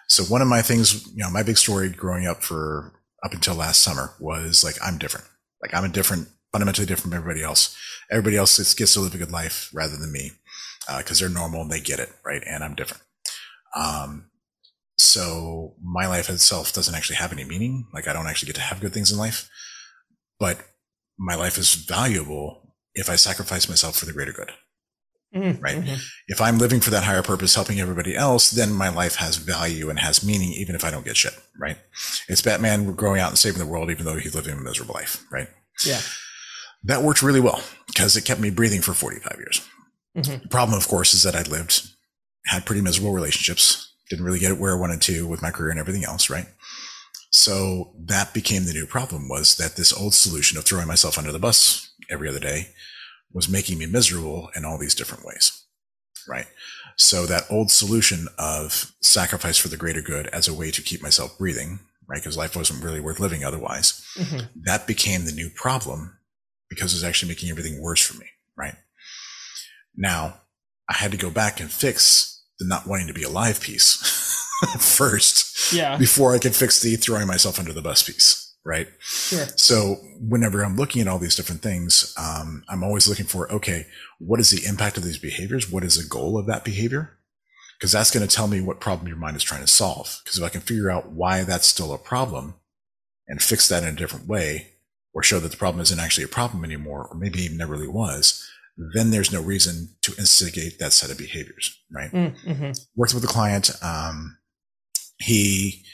So one of my things, you know, my big story growing up for up until last summer was like, I'm different. Like I'm a different, fundamentally different from everybody else. Everybody else gets to live a good life rather than me because uh, they're normal and they get it, right? And I'm different. Um, so my life itself doesn't actually have any meaning. Like I don't actually get to have good things in life, but my life is valuable if I sacrifice myself for the greater good. Mm-hmm. Right. Mm-hmm. If I'm living for that higher purpose, helping everybody else, then my life has value and has meaning, even if I don't get shit. Right. It's Batman growing out and saving the world, even though he's living a miserable life. Right. Yeah. That worked really well because it kept me breathing for 45 years. Mm-hmm. The problem, of course, is that I'd lived, had pretty miserable relationships, didn't really get it where I wanted to with my career and everything else, right? So that became the new problem was that this old solution of throwing myself under the bus every other day was making me miserable in all these different ways, right? So that old solution of sacrifice for the greater good as a way to keep myself breathing, right? Because life wasn't really worth living otherwise. Mm-hmm. That became the new problem because it was actually making everything worse for me, right? Now, I had to go back and fix the not wanting to be alive piece first. Yeah. Before I could fix the throwing myself under the bus piece. Right. Sure. So whenever I'm looking at all these different things, um, I'm always looking for, okay, what is the impact of these behaviors? What is the goal of that behavior? Because that's going to tell me what problem your mind is trying to solve. Because if I can figure out why that's still a problem and fix that in a different way, or show that the problem isn't actually a problem anymore, or maybe even never really was, then there's no reason to instigate that set of behaviors, right? Mm, mm-hmm. Worked with a client. Um, he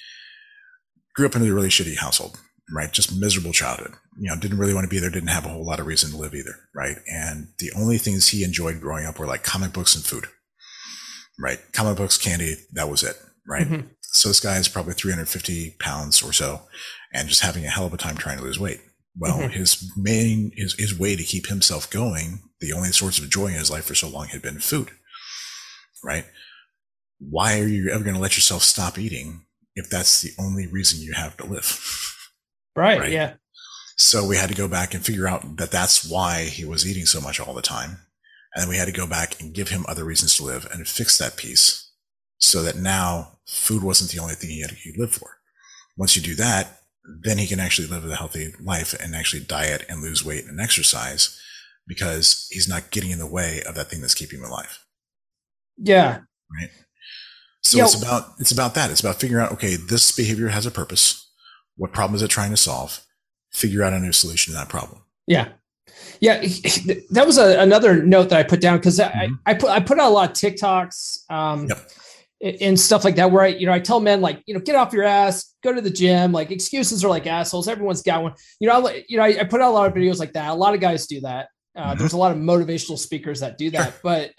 grew up in a really shitty household, right? Just miserable childhood. You know, didn't really want to be there, didn't have a whole lot of reason to live either, right? And the only things he enjoyed growing up were like comic books and food, right? Comic books, candy, that was it, right? Mm-hmm. So this guy is probably 350 pounds or so and just having a hell of a time trying to lose weight. Well, mm-hmm. his main, his, his way to keep himself going the only source of joy in his life for so long had been food, right? Why are you ever going to let yourself stop eating if that's the only reason you have to live? Right, right. Yeah. So we had to go back and figure out that that's why he was eating so much all the time. And then we had to go back and give him other reasons to live and fix that piece so that now food wasn't the only thing he had to live for. Once you do that, then he can actually live a healthy life and actually diet and lose weight and exercise because he's not getting in the way of that thing that's keeping him alive. Yeah. Right. So Yo. it's about it's about that. It's about figuring out okay, this behavior has a purpose. What problem is it trying to solve? Figure out a new solution to that problem. Yeah. Yeah, that was a, another note that I put down because mm-hmm. I, I put I put out a lot of TikToks um, yep. and stuff like that where I you know I tell men like you know get off your ass, go to the gym. Like excuses are like assholes. Everyone's got one. You know I, you know I, I put out a lot of videos like that. A lot of guys do that. Uh, mm-hmm. There's a lot of motivational speakers that do that, sure. but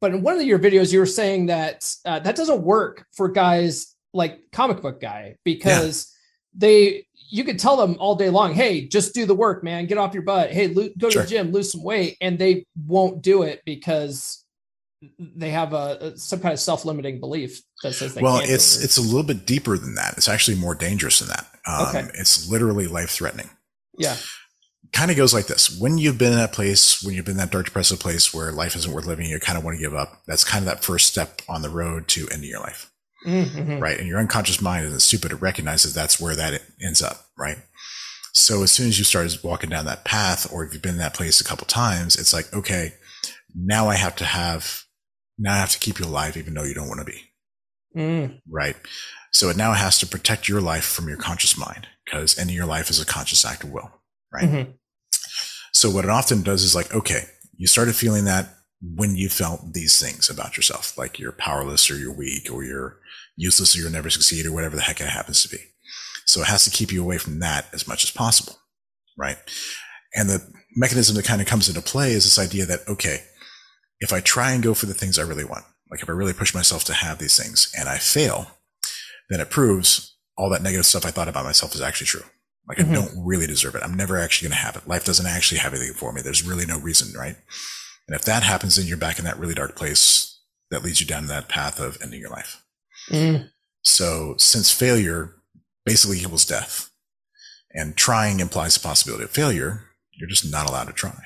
but in one of your videos, you were saying that uh, that doesn't work for guys like comic book guy because yeah. They you could tell them all day long, hey, just do the work, man. Get off your butt. Hey, lo- go to the gym, lose some weight, and they won't do it because they have a, some kind of self-limiting belief that says they well it's it's a little bit deeper than that. It's actually more dangerous than that. Um, okay. it's literally life-threatening. Yeah. Kind of goes like this. When you've been in that place when you've been in that dark depressive place where life isn't worth living you kind of want to give up that's kind of that first step on the road to ending your life mm-hmm. right and your unconscious mind isn't stupid it recognizes that's where that ends up right so as soon as you start walking down that path or if you've been in that place a couple times it's like okay now i have to have now I have to keep you alive even though you don't want to be. Mm. Right. So it now has to protect your life from your conscious mind because ending your life is a conscious act of will. Right. Mm-hmm. So what it often does is like, okay, you started feeling that when you felt these things about yourself, like you're powerless or you're weak or you're useless or you'll never succeed or whatever the heck it happens to be. So it has to keep you away from that as much as possible. Right. And the mechanism that kind of comes into play is this idea that, okay, if I try and go for the things I really want, like if I really push myself to have these things and I fail, then it proves all that negative stuff I thought about myself is actually true. Like mm-hmm. I don't really deserve it. I'm never actually going to have it. Life doesn't actually have anything for me. There's really no reason, right? And if that happens, then you're back in that really dark place that leads you down that path of ending your life. Mm. So since failure basically equals death and trying implies the possibility of failure, you're just not allowed to try.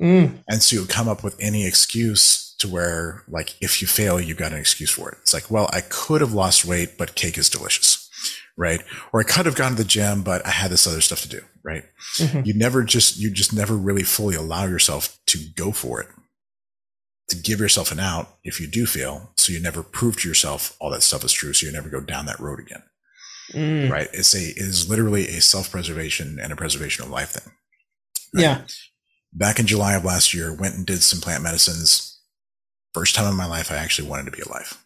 Mm. And so you come up with any excuse to where, like, if you fail, you've got an excuse for it. It's like, well, I could have lost weight, but cake is delicious. Right. Or I could have gone to the gym, but I had this other stuff to do. Right. Mm-hmm. You never just, you just never really fully allow yourself to go for it, to give yourself an out if you do fail. So you never prove to yourself all that stuff is true. So you never go down that road again. Mm. Right. It's a, it is literally a self preservation and a preservation of life thing. Right? Yeah back in July of last year, went and did some plant medicines. First time in my life I actually wanted to be alive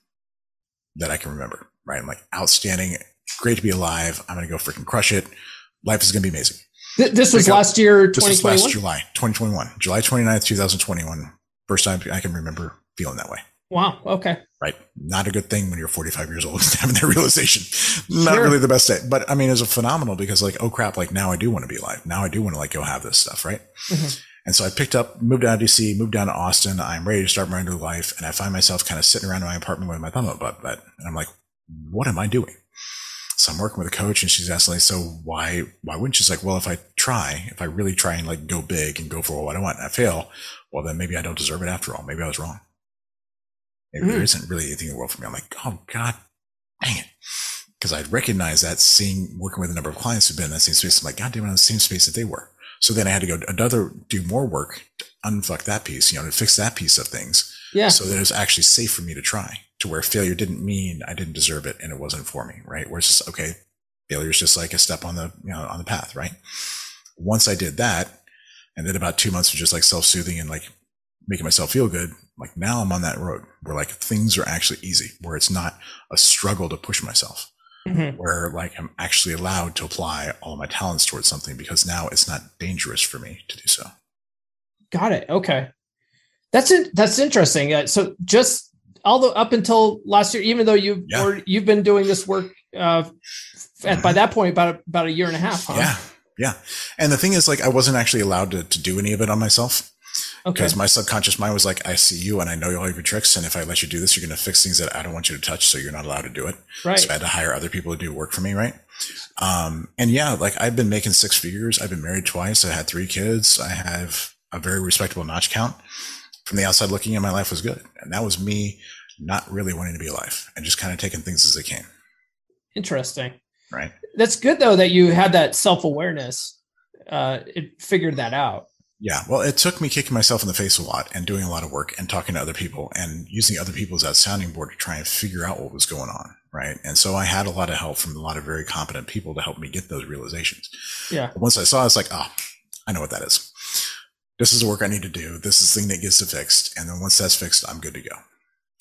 that I can remember, right? I'm like, outstanding, great to be alive. I'm going to go freaking crush it. Life is going to be amazing. this was last year, 2021? last July, 2021, July 29th, 2021. First time I can remember feeling that way. Wow. Okay. Right. Not a good thing when you're 45 years old having that realization. Not sure. really the best day, but I mean, it's a phenomenal because like, oh crap, like now I do want to be alive. Now I do want to like go have this stuff. Right. Mm-hmm. And so I picked up, moved down to DC, moved down to Austin. I'm ready to start my new life. And I find myself kind of sitting around in my apartment with my thumb up butt. And I'm like, what am I doing? So I'm working with a coach and she's asking, like, so why, why wouldn't she's like, well, if I try, if I really try and like go big and go for what I want and I fail, well, then maybe I don't deserve it after all. Maybe I was wrong. Maybe mm. there isn't really anything in the world for me. I'm like, oh God, dang it. Cause I recognize that seeing, working with a number of clients who've been in that same space. I'm like, God damn it, I'm in the same space that they were. So then I had to go another do more work to unfuck that piece, you know, to fix that piece of things. Yeah. So that it was actually safe for me to try to where failure didn't mean I didn't deserve it and it wasn't for me, right? Where it's just, okay, failure is just like a step on the, you know, on the path, right? Once I did that, and then about two months of just like self-soothing and like making myself feel good, like now I'm on that road where like things are actually easy, where it's not a struggle to push myself mm-hmm. where like I'm actually allowed to apply all my talents towards something because now it's not dangerous for me to do so. Got it. Okay. That's it. That's interesting. Uh, so just although up until last year, even though you've yeah. you've been doing this work uh, at, by that point about about a year and a half. Huh? Yeah, yeah. And the thing is, like, I wasn't actually allowed to, to do any of it on myself. Because okay. my subconscious mind was like, I see you and I know you all your tricks. And if I let you do this, you're going to fix things that I don't want you to touch. So you're not allowed to do it. Right. So I had to hire other people to do work for me. Right. Um, and yeah, like I've been making six figures. I've been married twice. I had three kids. I have a very respectable notch count. From the outside looking in, my life was good. And that was me not really wanting to be alive and just kind of taking things as they came. Interesting. Right. That's good though that you had that self awareness. Uh, it figured that out. Yeah. Well, it took me kicking myself in the face a lot and doing a lot of work and talking to other people and using other people as that sounding board to try and figure out what was going on. Right. And so I had a lot of help from a lot of very competent people to help me get those realizations. Yeah. But once I saw, it, it's like, oh, I know what that is. This is the work I need to do. This is the thing that gets it fixed. And then once that's fixed, I'm good to go.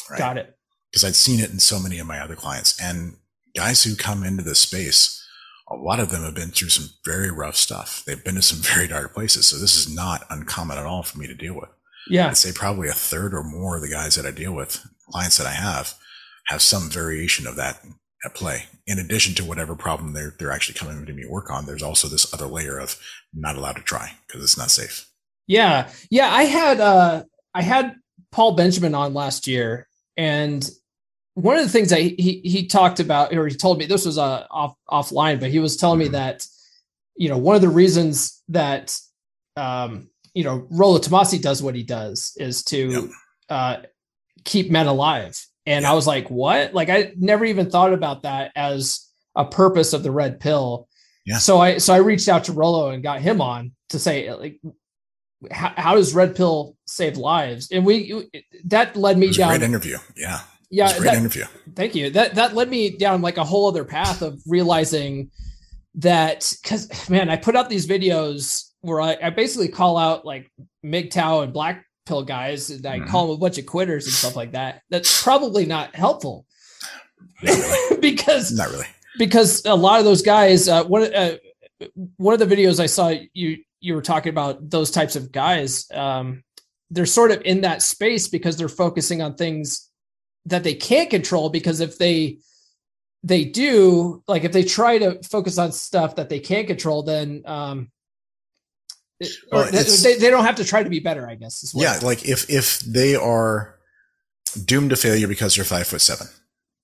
Right? Got it. Because I'd seen it in so many of my other clients and guys who come into this space a lot of them have been through some very rough stuff. They've been to some very dark places. So this is not uncommon at all for me to deal with. Yeah. I'd say probably a third or more of the guys that I deal with, clients that I have, have some variation of that at play. In addition to whatever problem they're they're actually coming to me work on, there's also this other layer of not allowed to try because it's not safe. Yeah, yeah. I had uh, I had Paul Benjamin on last year, and one of the things that he he talked about, or he told me this was uh, off offline, but he was telling me that you know one of the reasons that um, you know Rollo Tomassi does what he does is to yep. uh, keep men alive and I was like, what? Like I never even thought about that as a purpose of the red pill. Yeah. So I so I reached out to Rollo and got him on to say like how, how does red pill save lives? And we that led me down great interview. Yeah. Yeah. great that, interview. Thank you. That that led me down like a whole other path of realizing that because man, I put out these videos where I, I basically call out like MGTOW and black pill guys and I mm-hmm. call them a bunch of quitters and stuff like that. That's probably not helpful. Not really. because not really. Because a lot of those guys, uh, one uh, one of the videos I saw you you were talking about those types of guys. Um, they're sort of in that space because they're focusing on things that they can't control. Because if they they do, like if they try to focus on stuff that they can't control, then um, well, they, they don't have to try to be better, I guess. Yeah, like if if they are doomed to failure because they're five foot 7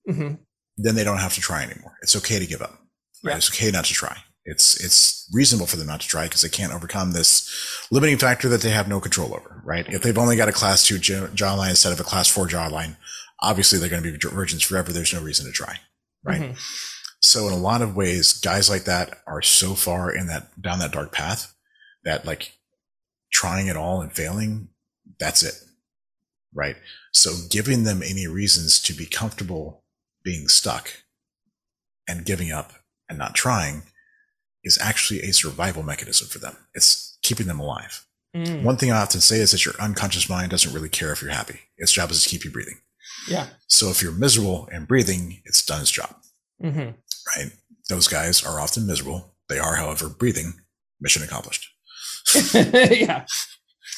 mm-hmm. then they don't have to try anymore. It's okay to give up. Right? It's okay not to try. It's it's reasonable for them not to try because they can't overcome this limiting factor that they have no control over. Right? If they've only got a class two jawline instead of a class four jawline, obviously they're going to be virgins forever. There's no reason to try. Right? Mm-hmm. So in a lot of ways, guys like that are so far in that down that dark path that like trying it all and failing, that's it. Right. So giving them any reasons to be comfortable being stuck and giving up and not trying is actually a survival mechanism for them. It's keeping them alive. Mm. One thing I often say is that your unconscious mind doesn't really care if you're happy. Its job is to keep you breathing. Yeah. So if you're miserable and breathing, it's done its job. Mm-hmm. Right. Those guys are often miserable. They are, however, breathing. Mission accomplished. yeah.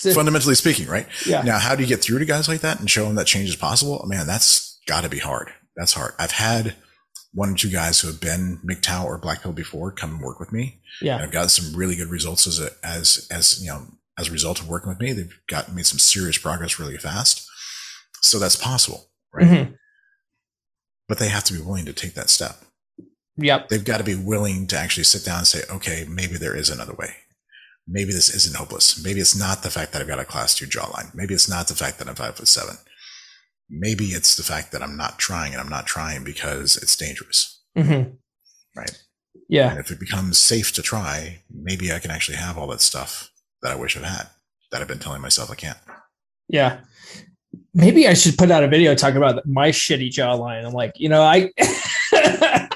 Fundamentally speaking, right? Yeah. Now, how do you get through to guys like that and show them that change is possible? Man, that's got to be hard. That's hard. I've had one or two guys who have been MGTOW or Black Pill before come and work with me. Yeah. And I've got some really good results as a, as as you know as a result of working with me. They've got made some serious progress really fast. So that's possible, right? Mm-hmm. But they have to be willing to take that step. Yep. They've got to be willing to actually sit down and say, okay, maybe there is another way maybe this isn't hopeless. Maybe it's not the fact that I've got a class two jawline. Maybe it's not the fact that I'm five foot seven. Maybe it's the fact that I'm not trying and I'm not trying because it's dangerous. Mm-hmm. Right. Yeah. And if it becomes safe to try, maybe I can actually have all that stuff that I wish I'd had that I've been telling myself I can't. Yeah. Maybe I should put out a video talking about my shitty jawline. I'm like, you know, I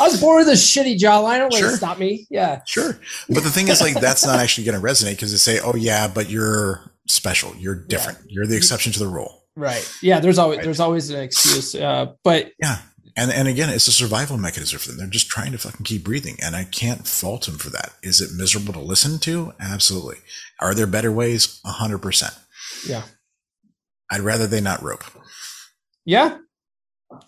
I was born with a shitty jawline. Don't sure. stop me. Yeah. Sure. But the thing is, like, that's not actually going to resonate because they say, oh, yeah, but you're special. You're different. Yeah. You're the exception to the rule. Right. Yeah. There's always, right. there's always an excuse. Uh, but yeah. And, and again, it's a survival mechanism for them. They're just trying to fucking keep breathing. And I can't fault them for that. Is it miserable to listen to? Absolutely. Are there better ways? A hundred percent. Yeah. I'd rather they not rope. Yeah.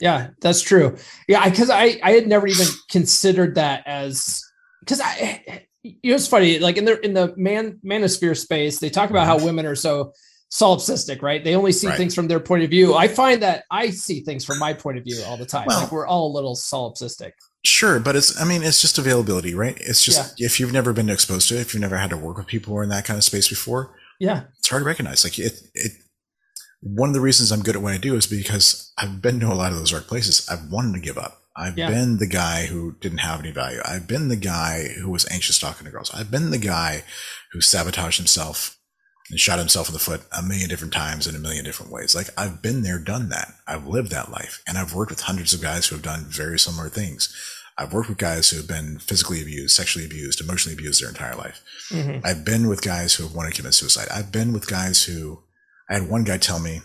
Yeah, that's true. Yeah, because I, I had never even considered that as because I it was funny like in the in the man manosphere space they talk about how mm-hmm. women are so solipsistic right they only see right. things from their point of view i find that i see things from my point of view all the time well, like we're all a little solipsistic sure but it's i mean it's just availability right it's just yeah. if you've never been exposed to it if you've never had to work with people who are in that kind of space before yeah it's hard to recognize like it it one of the reasons I'm good at what I do is because I've been to a lot of those dark places. I've wanted to give up. I've yeah. been the guy who didn't have any value. I've been the guy who was anxious talking to girls. I've been the guy who sabotaged himself and shot himself in the foot a million different times in a million different ways. Like I've been there, done that. I've lived that life and I've worked with hundreds of guys who have done very similar things. I've worked with guys who have been physically abused, sexually abused, emotionally abused their entire life. Mm-hmm. I've been with guys who have wanted to commit suicide. I've been with guys who I had one guy tell me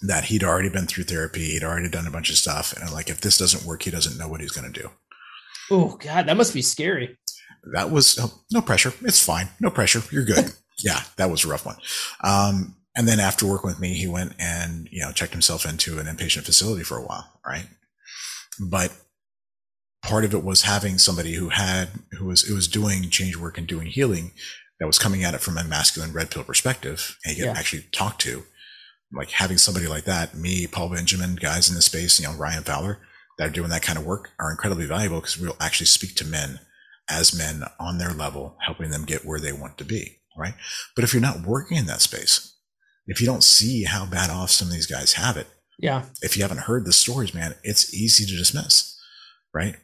that he'd already been through therapy, he'd already done a bunch of stuff, and like if this doesn't work, he doesn't know what he's going to do. Oh God, that must be scary. That was oh, no pressure. It's fine. No pressure. You're good. Yeah, that was a rough one. Um, and then after working with me, he went and you know checked himself into an inpatient facility for a while, right? but part of it was having somebody who had who was who was doing change work and doing healing that was coming at it from a masculine red pill perspective and you could Yeah. actually talk to like having somebody like that me paul benjamin guys in the space you know ryan fowler that are doing that kind of work are incredibly valuable because we'll actually speak to men as men on their level helping them get where they want to be right but if you're not working in that space if you don't see how bad off some of these guys have it Yeah. if you haven't heard the stories man it's easy to dismiss right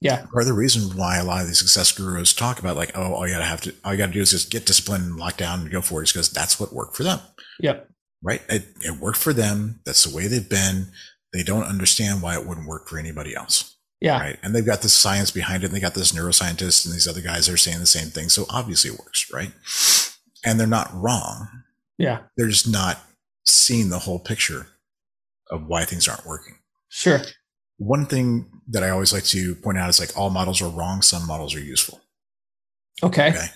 Yeah. part of the reason why a lot of these success gurus talk about like, oh, all you gotta have to, all you gotta do is just get disciplined and lock down and go for it, is because that's what worked for them, Yep. right? It, it worked for them. That's the way they've been. They don't understand why it wouldn't work for anybody else, Yeah. right? And they've got the science behind it. And they got this neuroscientist and these other guys that are saying the same thing. So obviously it works, right? And they're not wrong. Yeah. They're just not seeing the whole picture of why things aren't working. Sure. One thing that I always like to point out is like all models are wrong, some models are useful. Okay. Okay.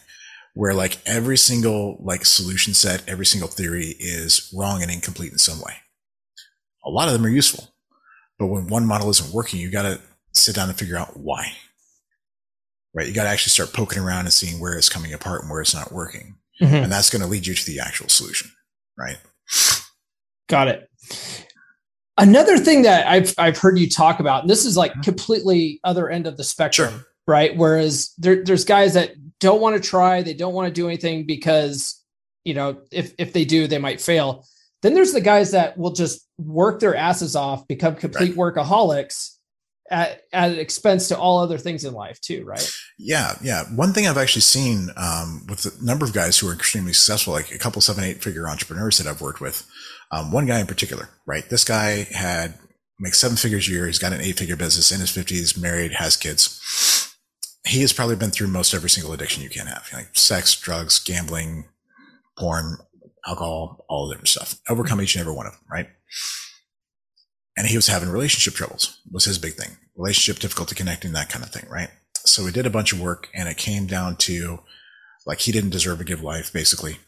Where like every single like solution set, every single theory is wrong and incomplete in some way. A lot of them are useful. But when one model isn't working, you got to sit down and figure out why. Right? You got to actually start poking around and seeing where it's coming apart and where it's not working. Mhm. And that's going to lead you to the actual solution. Right? Got it. Another thing that I've I've heard you talk about, and this is like completely other end of the spectrum, Sure. right? Whereas there, there's guys that don't want to try, they don't want to do anything because you know if if they do, they might fail. Then there's the guys that will just work their asses off, become complete workaholics at at expense to all other things in life too, right? Yeah, yeah. One thing I've actually seen um, with the number of guys who are extremely successful, like a couple seven, eight figure entrepreneurs that I've worked with. Um, one guy in particular, right? This guy had makes seven figures a year. He's got an eight figure business in his fifties, married, has kids. He has probably been through most every single addiction you can have, like sex, drugs, gambling, porn, alcohol, all the different stuff. Overcome each and every one of them, right? And he was having relationship troubles was his big thing. Relationship difficulty connecting, that kind of thing, right? So we did a bunch of work and it came down to like he didn't deserve a give life, basically,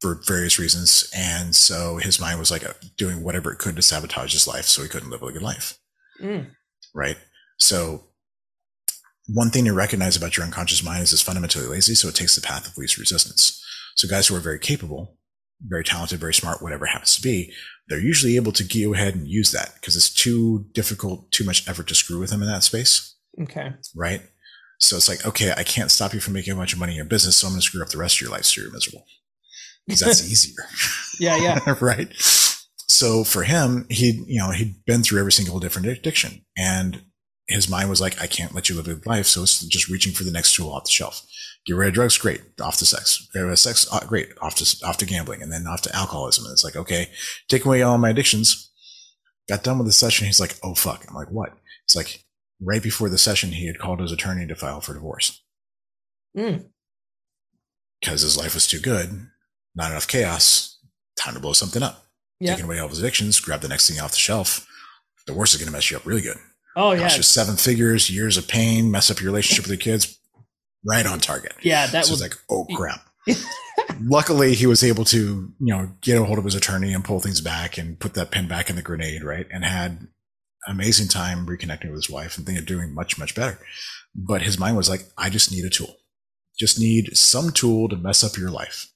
for various reasons. And so his mind was like uh, doing whatever it could to sabotage his life so he couldn't live a good life, Mm. right? So one thing to recognize about your unconscious mind is it's fundamentally lazy, so it takes the path of least resistance. So guys who are very capable, very talented, very smart, whatever it happens to be, they're usually able to go ahead and use that because it's too difficult, too much effort to screw with them in that space Okay. right? So it's like, okay, I can't stop you from making a bunch of money in your business, so I'm going to screw up the rest of your life so you're miserable. Because that's easier, Yeah, yeah. right? So for him, he, you know, he'd been through every single different addiction, and his mind was like, I can't let you live a good life, so it's just reaching for the next tool off the shelf. Get rid of drugs, great. Off to sex. Get rid of sex, uh, great. Off to off to gambling, and then off to alcoholism. And it's like, okay, take away all my addictions. Got done with the session. He's like, oh fuck. I'm like, what? It's like right before the session, he had called his attorney to file for divorce Mm. because his life was too good, not enough chaos, time to blow something up. Yeah. Taking away all his addictions, grab the next thing off the shelf. Divorce is going to mess you up really good. Oh yeah. You seven figures, years of pain, mess up your relationship with your kids. Right on target. Yeah, that so was like, oh crap. Luckily, he was able to, you know, get a hold of his attorney and pull things back and put that pin back in the grenade, right? And had amazing time reconnecting with his wife and are doing much, much better. But his mind was like, I just need a tool. Just need some tool to mess up your life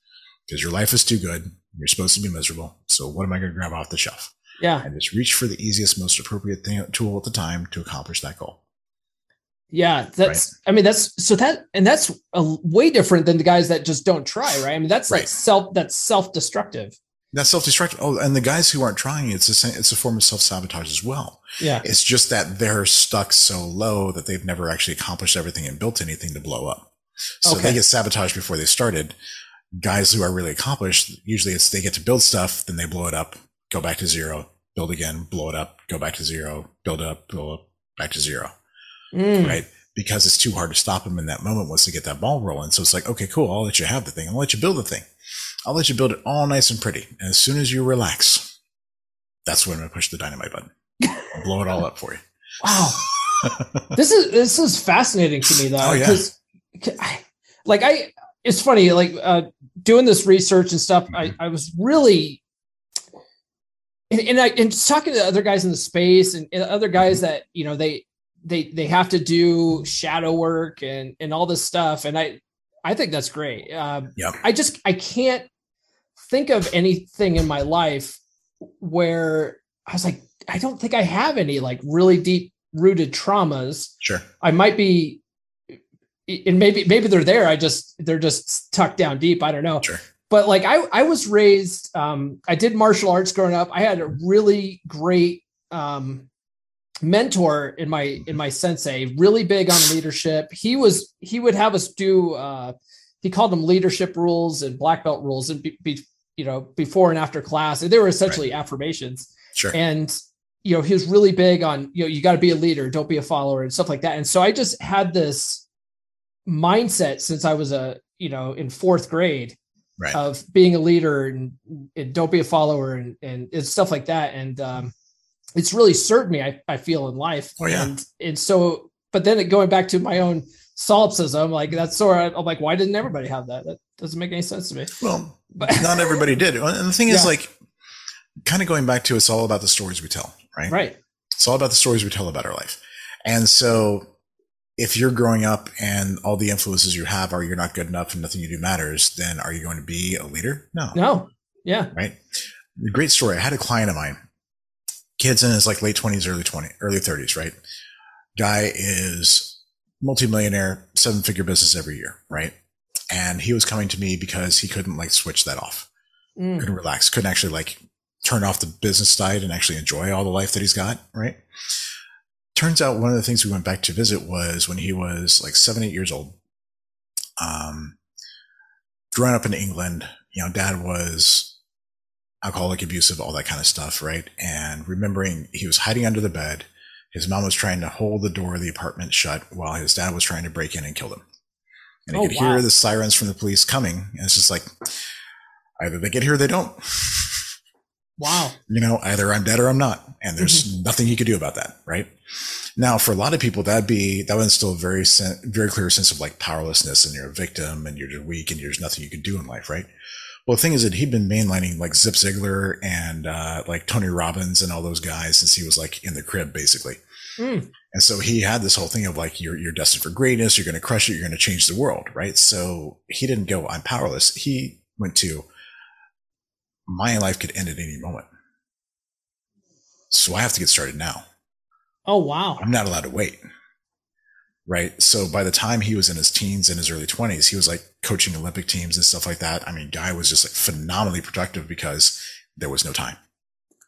because your life is too good. You're supposed to be miserable. So what am I going to grab off the shelf? yeah. And just reach for the easiest, most appropriate thing, tool at the time to accomplish that goal. Yeah, that's. I mean, that's so that, and that's a, way different than the guys that just don't try, right? I mean, that's like self. That's self-destructive. That's self-destructive. Oh, and the guys who aren't trying, it's a, sa- it's a form of self-sabotage as well. Yeah, It's just that they're stuck so low that they've never actually accomplished everything and built anything to blow up. So Okay. they get sabotaged before they started. Guys who are really accomplished, usually it's they get to build stuff, then they blow it up, go back to zero, build again, blow it up, go back to zero, build up, blow up, back to zero, Mm. right? Because it's too hard to stop him in that moment once they get that ball rolling. So it's like, okay, cool. I'll let you have the thing. I'll let you build the thing. I'll let you build it all nice and pretty. And as soon as you relax, that's when to push the dynamite button. I'll blow it all up for you. Wow, this is this is fascinating to me though, Oh, yeah. because like I, it's funny like uh, doing this research and stuff. Mm-hmm. I I was really and, and I and talking to other guys in the space and, and other guys that you know they they they have to do shadow work and and all this stuff. And i i think that's great. Um Yep. i just i can't think of anything in my life where i was like i don't think i have any like really deep rooted traumas. Sure. i might be and maybe maybe they're there. I just they're just tucked down deep. I don't know. Sure. but like i i was raised um i did martial arts growing up. I had a really great um mentor in my in my sensei really big on leadership. He was he would have us do uh he called them leadership rules and black belt rules and be, be you know before and after class. And they were essentially affirmations. Sure. and you know he was really big on you know you got to be a leader don't be a follower and stuff like that. And so i just had this mindset since i was a you know in fourth grade right. of being a leader and, and don't be a follower and, and and stuff like that. And um it's really served me i, I feel in life Oh, yeah. and and so but then going back to my own solipsism like that's sort of i'm like why didn't everybody have that that doesn't make any sense to me well, but not everybody did. And the thing is, Yeah. like, kind of going back to it's all about the stories we tell, right? right It's all about the stories we tell about our life. And so if you're growing up and all the influences you have are you're not good enough and nothing you do matters, then are you going to be a leader? No. no yeah Right. Great story. I had a client of mine, kids in his like late twenties, early 20, early thirties, right? Guy is multimillionaire, seven figure business every year, right? And he was coming to me because he couldn't like switch that off Mm, couldn't relax, couldn't actually like turn off the business side and actually enjoy all the life that he's got, right? Turns out one of the things we went back to visit was when he was like seven, eight years old. Um, growing up in England, you know, dad was alcoholic, abusive, all that kind of stuff, right? And remembering he was hiding under the bed. His mom was trying to hold the door of the apartment shut while his dad was trying to break in and kill them. And he Oh, could wow. hear the sirens from the police coming. And it's just like, either they get here or they don't. wow You know, either I'm dead or I'm not. And there's mm-hmm. nothing you could do about that. Right. Now, for a lot of people, that'd be, that would instill a very, sen- very clear sense of like powerlessness and you're a victim and you're just weak and there's nothing you can do in life. Right. Well, the thing is that he'd been mainlining like Zig Ziglar and, uh, like Tony Robbins and all those guys since he was like in the crib, basically. Mm, And so he had this whole thing of like, you're, you're destined for greatness. You're going to crush it. You're going to change the world. Right. So he didn't go, I'm powerless. He went to, my life could end at any moment. So I have to get started now. oh wow I'm not allowed to wait. Right. So by the time he was in his teens and his early 20s, he was like coaching Olympic teams and stuff like that. I mean, guy was just like phenomenally productive because there was no time.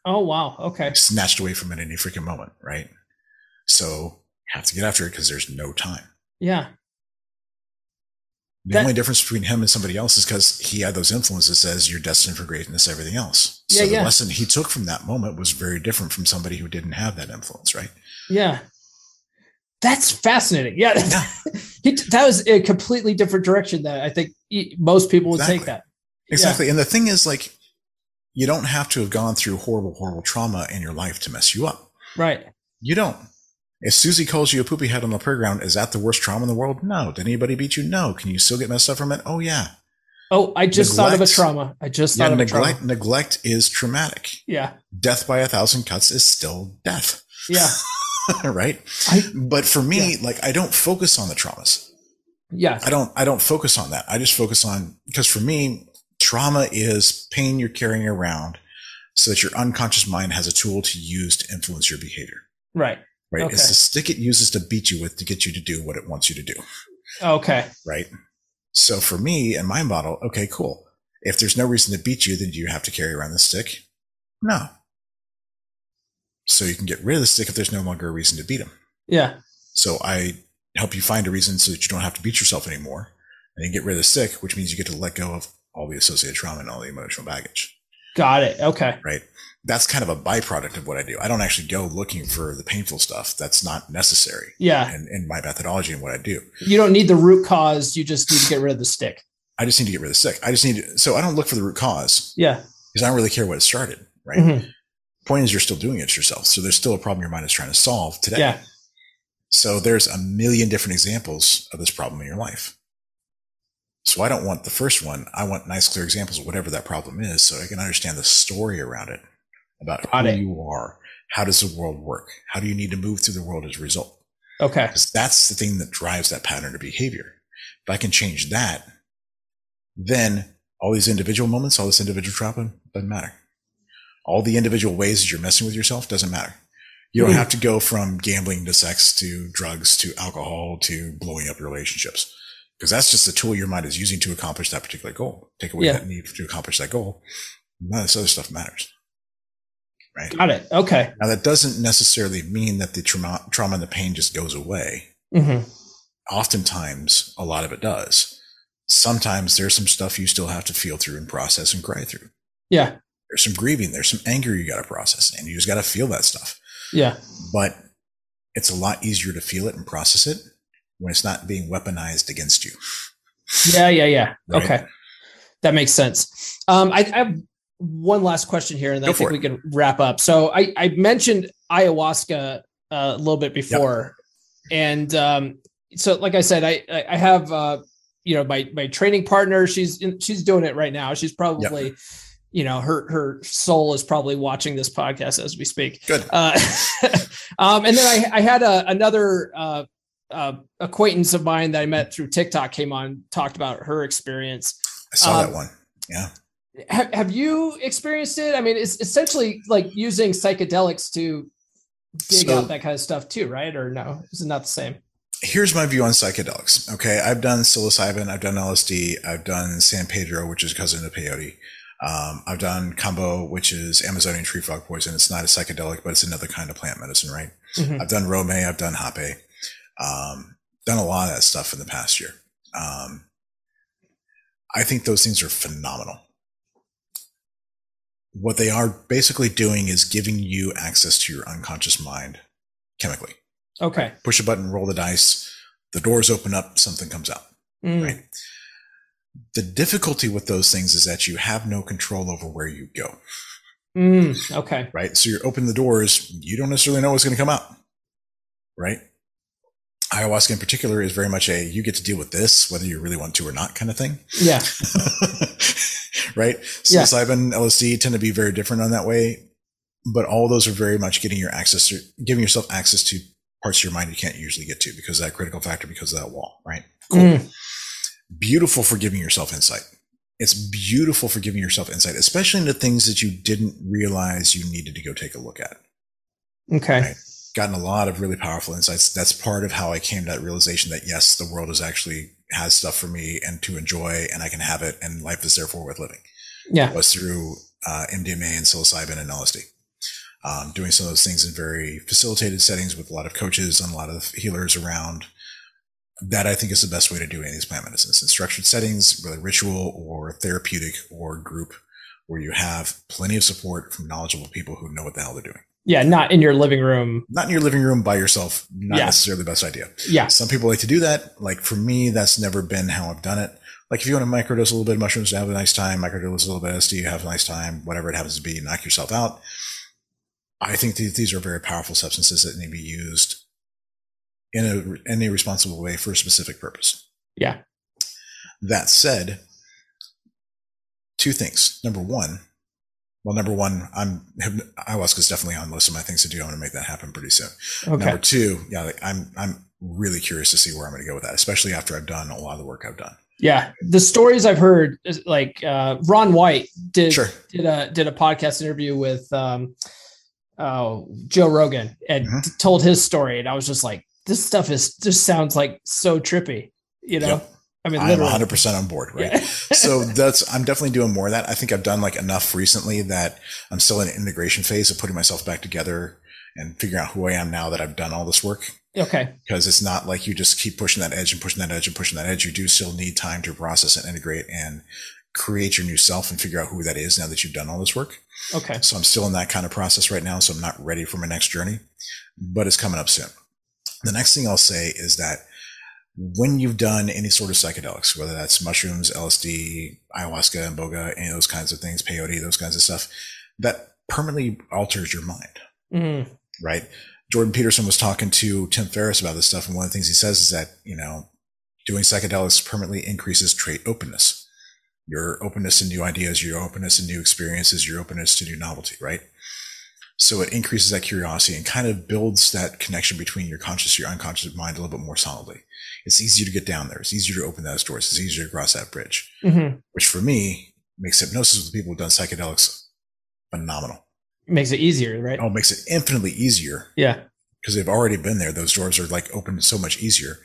oh wow okay Snatched away from it any freaking moment. Right. So have to get after it because there's no time. yeah The That- only difference between him and somebody else is because he had those influences says you're destined for greatness, everything else. So Yeah, the yeah. lesson he took from that moment was very different from somebody who didn't have that influence, right? yeah that's fascinating yeah Yeah. that was a completely different direction that i think most people would take that Exactly. And the thing is, like, you don't have to have gone through horrible, horrible trauma in your life to mess you up. right You don't. If Susie calls you a poopy head on the playground, is that the worst trauma in the world? No. Did anybody beat you? No. Can you still get messed up from it? Oh, yeah. oh i just thought of a trauma i just Yeah, thought of a neglect, trauma neglect is traumatic. yeah Death by a thousand cuts is still death, yeah right? I- but for me, like, I don't focus on the traumas. yeah I don't I don't focus on that. I just focus on because for me, trauma is pain you're carrying around so that your unconscious mind has a tool to use to influence your behavior. right Right? Okay. It's the stick it uses to beat you with to get you to do what it wants you to do. okay Right. So for me and my model, okay, cool. If there's no reason to beat you, then do you have to carry around the stick? No. So you can get rid of the stick if there's no longer a reason to beat him. yeah So I help you find a reason so that you don't have to beat yourself anymore. And you get rid of the stick, which means you get to let go of all the associated trauma and all the emotional baggage, got it okay right? That's kind of a byproduct of what I do. I don't actually go looking for the painful stuff. That's not necessary yeah in, in my methodology and what I do. you don't need the root cause you just need to get rid of the stick I just need to get rid of the stick. I just need to, so I don't look for the root cause yeah because I don't really care what it started, right? Mhm. Point is you're still doing it to yourself. So there's still a problem your mind is trying to solve today. yeah So there's a million different examples of this problem in your life. So I don't want the first one. I want nice, clear examples of whatever that problem is so I can understand the story around it about Got who it. you are. How does the world work? How do you need to move through the world as a result? Okay. Because that's the thing that drives that pattern of behavior. If I can change that, then all these individual moments, all this individual trauma doesn't matter. All the individual ways that you're messing with yourself doesn't matter. You don't Mhm. have to go from gambling to sex to drugs to alcohol to blowing up your relationships because that's just the tool your mind is using to accomplish that particular goal. Take away Yeah. that need to accomplish that goal. None of this other stuff matters. Right. Got it. Okay. Now that doesn't necessarily mean that the trauma, trauma and the pain just goes away hmm oftentimes a lot of it does. Sometimes there's some stuff you still have to feel through and process and cry through. Yeah. There's some grieving, there's some anger you got to process, and you just got to feel that stuff. Yeah. But it's a lot easier to feel it and process it when it's not being weaponized against you. Yeah. Yeah. Yeah. Right. Okay. That makes sense. Um, I, I have one last question here, and then Go I think we can wrap up. So I, I mentioned ayahuasca uh, a little bit before, and um, so like I said, I I have uh, you know my my training partner. She's in, she's doing it right now. She's probably. You know, her her soul is probably watching this podcast as we speak. Good. Uh, um, and then I, I had a, another uh, uh, acquaintance of mine that I met through TikTok came on, talked about her experience. I saw Um, that one. Yeah. Have, have you experienced it? I mean, it's essentially like using psychedelics to dig So- out that kind of stuff too, right? Or no, is it not the same? Here's my view on psychedelics. Okay. I've done psilocybin, I've done LSD, I've done San Pedro, which is cousin of peyote. Um, I've done kambo, which is Amazonian tree frog poison. It's not a psychedelic, but it's another kind of plant medicine, right? Mhm. I've done Rome, I've done Hape, um, done a lot of that stuff in the past year. Um, I think those things are phenomenal. What they are basically doing is giving you access to your unconscious mind chemically. Okay. Push a button, roll the dice, the doors open up, something comes out. Mm, Right. The difficulty with those things is that you have no control over where you go, mm, okay. right? So you're opening the doors, you don't necessarily know what's going to come out, right? Ayahuasca in particular is very much a you get to deal with this whether you really want to or not kind of thing, Yeah. right? Yeah. Psilocybin, LSD tend to be very different on that way, but all those are very much getting your access to giving yourself access to parts of your mind you can't usually get to because of that critical factor because of that wall, right? Cool. Mm, beautiful for giving yourself insight. It's beautiful for giving yourself insight, especially into things that you didn't realize you needed to go take a look at. okay. Right. Gotten a lot of really powerful insights. That's part of how I came to that realization that yes, the world is actually has stuff for me and to enjoy, and I can have it, and life is therefore worth living. Yeah. Was through uh, MDMA and psilocybin and LSD. Um, doing some of those things in very facilitated settings with a lot of coaches and a lot of healers around. That I think is the best way to do any of these plant medicines in structured settings, whether ritual or therapeutic or group, where you have plenty of support from knowledgeable people who know what the hell they're doing. Yeah. Not in your living room. Not in your living room by yourself, not Yeah. necessarily the best idea. Yeah. Some people like to do that. Like for me, that's never been how I've done it. Like if you want to microdose a little bit of mushrooms to have a nice time, microdose a little bit of LSD, have a nice time, whatever it happens to be, knock yourself out. I think these are very powerful substances that need to be used in a in a responsible way for a specific purpose. Yeah. That said, two things. Number one, well, number one, I'm ayahuasca is definitely on the list of my things to do. I'm going to make that happen pretty soon. Okay. Number two, yeah, like I'm I'm really curious to see where I'm going to go with that, especially after I've done a lot of the work I've done. Yeah, the stories I've heard, like uh, Ron White did Sure. did a did a podcast interview with um, uh, Joe Rogan and Mhm. t- told his story, and I was just like, this stuff is just sounds like so trippy, you know. Yep. I mean, I'm literally. 100 percent on board, right? Yeah. so that's I'm definitely doing more of that. I think I've done like enough recently that I'm still in an integration phase of putting myself back together and figuring out who I am now that I've done all this work. okay. Because it's not like you just keep pushing that edge and pushing that edge and pushing that edge. You do still need time to process and integrate and create your new self and figure out who that is now that you've done all this work. Okay. So I'm still in that kind of process right now. So I'm not ready for my next journey, but it's coming up soon. The next thing I'll say is that when you've done any sort of psychedelics, whether that's mushrooms, LSD, ayahuasca, iboga, any of those kinds of things, peyote, those kinds of stuff, that permanently alters your mind, Mm, right? Jordan Peterson was talking to Tim Ferriss about this stuff. And one of the things he says is that, you know, doing psychedelics permanently increases trait openness. Your openness to new ideas, your openness to new experiences, your openness to new novelty, right? So it increases that curiosity and kind of builds that connection between your conscious and your unconscious mind a little bit more solidly. It's easier to get down there. It's easier to open those doors. It's easier to cross that bridge, mm-hmm. which for me makes hypnosis with people who've done psychedelics phenomenal. Makes it easier, right? Oh, it makes it infinitely easier. Yeah. Because they've already been there. Those doors are like opened so much easier.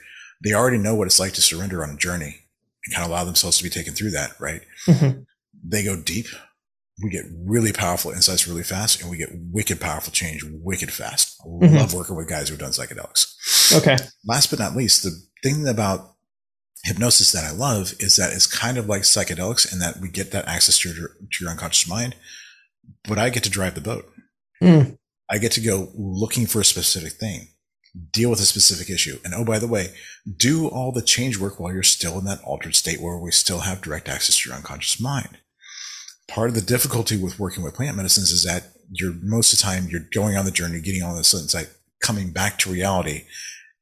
They already know what it's like to surrender on a journey and kind of allow themselves to be taken through that, right? Mm-hmm. They go deep. We get really powerful insights really fast and we get wicked powerful change wicked fast. I mm-hmm. love working with guys who've done psychedelics. Okay. Last but not least, the thing about hypnosis that I love is that it's kind of like psychedelics in that we get that access to your, to your unconscious mind, but I get to drive the boat. Mm. I get to go looking for a specific thing, deal with a specific issue. And oh, by the way, do all the change work while you're still in that altered state where we still have direct access to your unconscious mind. Part of the difficulty with working with plant medicines is that you're most of the time you're going on the journey, getting all this insight, coming back to reality,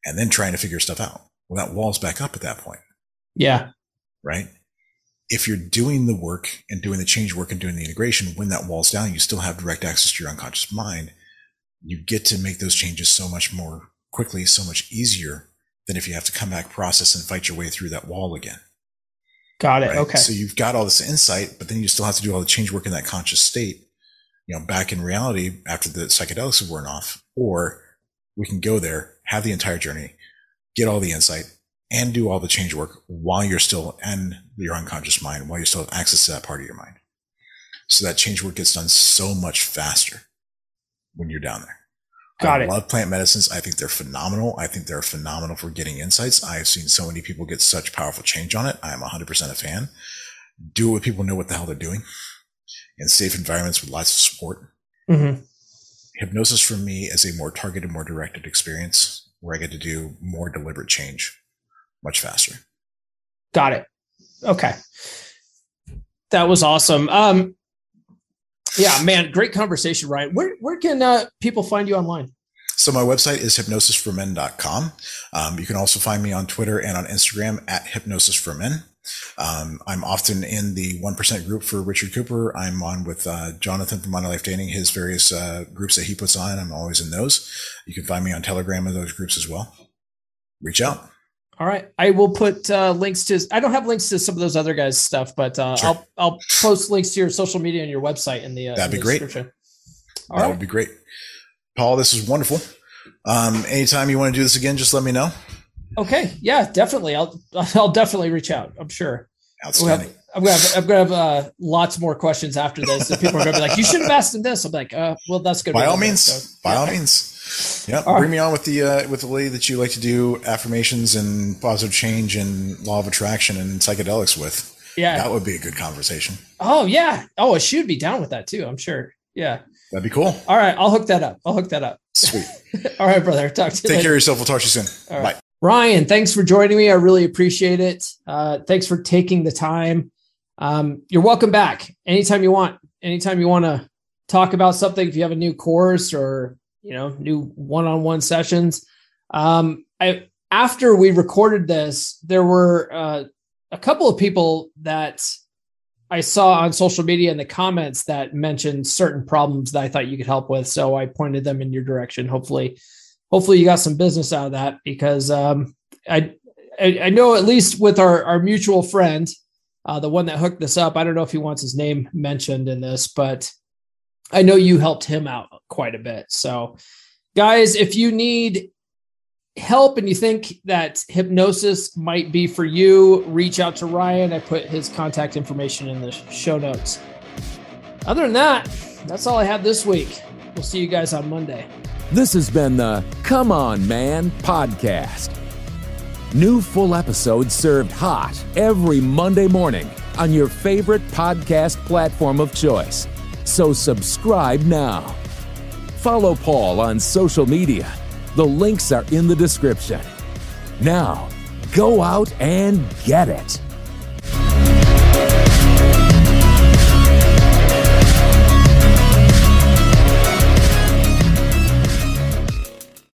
and then trying to figure stuff out. Well, that wall's back up at that point. Yeah. Right. If you're doing the work and doing the change work and doing the integration, when that wall's down, you still have direct access to your unconscious mind. You get to make those changes so much more quickly, so much easier than if you have to come back, process, and fight your way through that wall again. Got it. Right? Okay. So you've got all this insight, but then you still have to do all the change work in that conscious state, you know, back in reality after the psychedelics have worn off. Or we can go there, have the entire journey, get all the insight, and do all the change work while you're still in your unconscious mind, while you still have access to that part of your mind. So that change work gets done so much faster when you're down there. Got I it. love plant medicines. I think they're phenomenal. I think they're phenomenal for getting insights. I have seen so many people get such powerful change on it. I am 100% a fan. Do it with people know what the hell they're doing in safe environments with lots of support. Mm-hmm. Hypnosis for me is a more targeted, more directed experience where I get to do more deliberate change much faster. Got it. Okay. That was awesome. Um, yeah, man, great conversation, Ryan. Where where can uh, people find you online? So my website is hypnosisformen.com. Um, you can also find me on Twitter and on Instagram at hypnosis for men. Um, I'm often in the 1% group for Richard Cooper. I'm on with uh, Jonathan from Monday Life Dating, his various uh, groups that he puts on. I'm always in those. You can find me on Telegram in those groups as well. Reach out. All right, I will put uh, links to. I don't have links to some of those other guys' stuff, but uh, sure. I'll I'll post links to your social media and your website in the. Uh, That'd in be great. All that right. would be great, Paul. This is wonderful. Um, anytime you want to do this again, just let me know. Okay, yeah, definitely. I'll I'll definitely reach out. I'm sure. Outstanding. I'm gonna have, I'm gonna have uh, lots more questions after this. And people are gonna be like, "You should have asked in this." I'm like, uh, "Well, that's good." By all means, so, by yeah. all means. Yeah, bring right. me on with the uh, with the lady that you like to do affirmations and positive change and law of attraction and psychedelics with. Yeah, that would be a good conversation. Oh yeah. Oh, she would be down with that too. I'm sure. Yeah, that'd be cool. All right, I'll hook that up. I'll hook that up. Sweet. all right, brother. Talk to you. Take later. care of yourself. We'll talk to you soon. Bye. Ryan, thanks for joining me. I really appreciate it. Uh, thanks for taking the time. Um, you're welcome back anytime you want. Anytime you want to talk about something, if you have a new course or you know, new one-on-one sessions. Um, I after we recorded this, there were uh, a couple of people that I saw on social media in the comments that mentioned certain problems that I thought you could help with. So I pointed them in your direction. Hopefully, hopefully you got some business out of that because um, I, I, I know at least with our our mutual friend, uh, the one that hooked this up. I don't know if he wants his name mentioned in this, but I know you helped him out quite a bit. So, guys, if you need help and you think that hypnosis might be for you, reach out to Ryan. I put his contact information in the show notes. Other than that, that's all I have this week. We'll see you guys on Monday. This has been the Come On Man podcast. New full episodes served hot every Monday morning on your favorite podcast platform of choice. So subscribe now. Follow Paul on social media. The links are in the description. Now, go out and get it.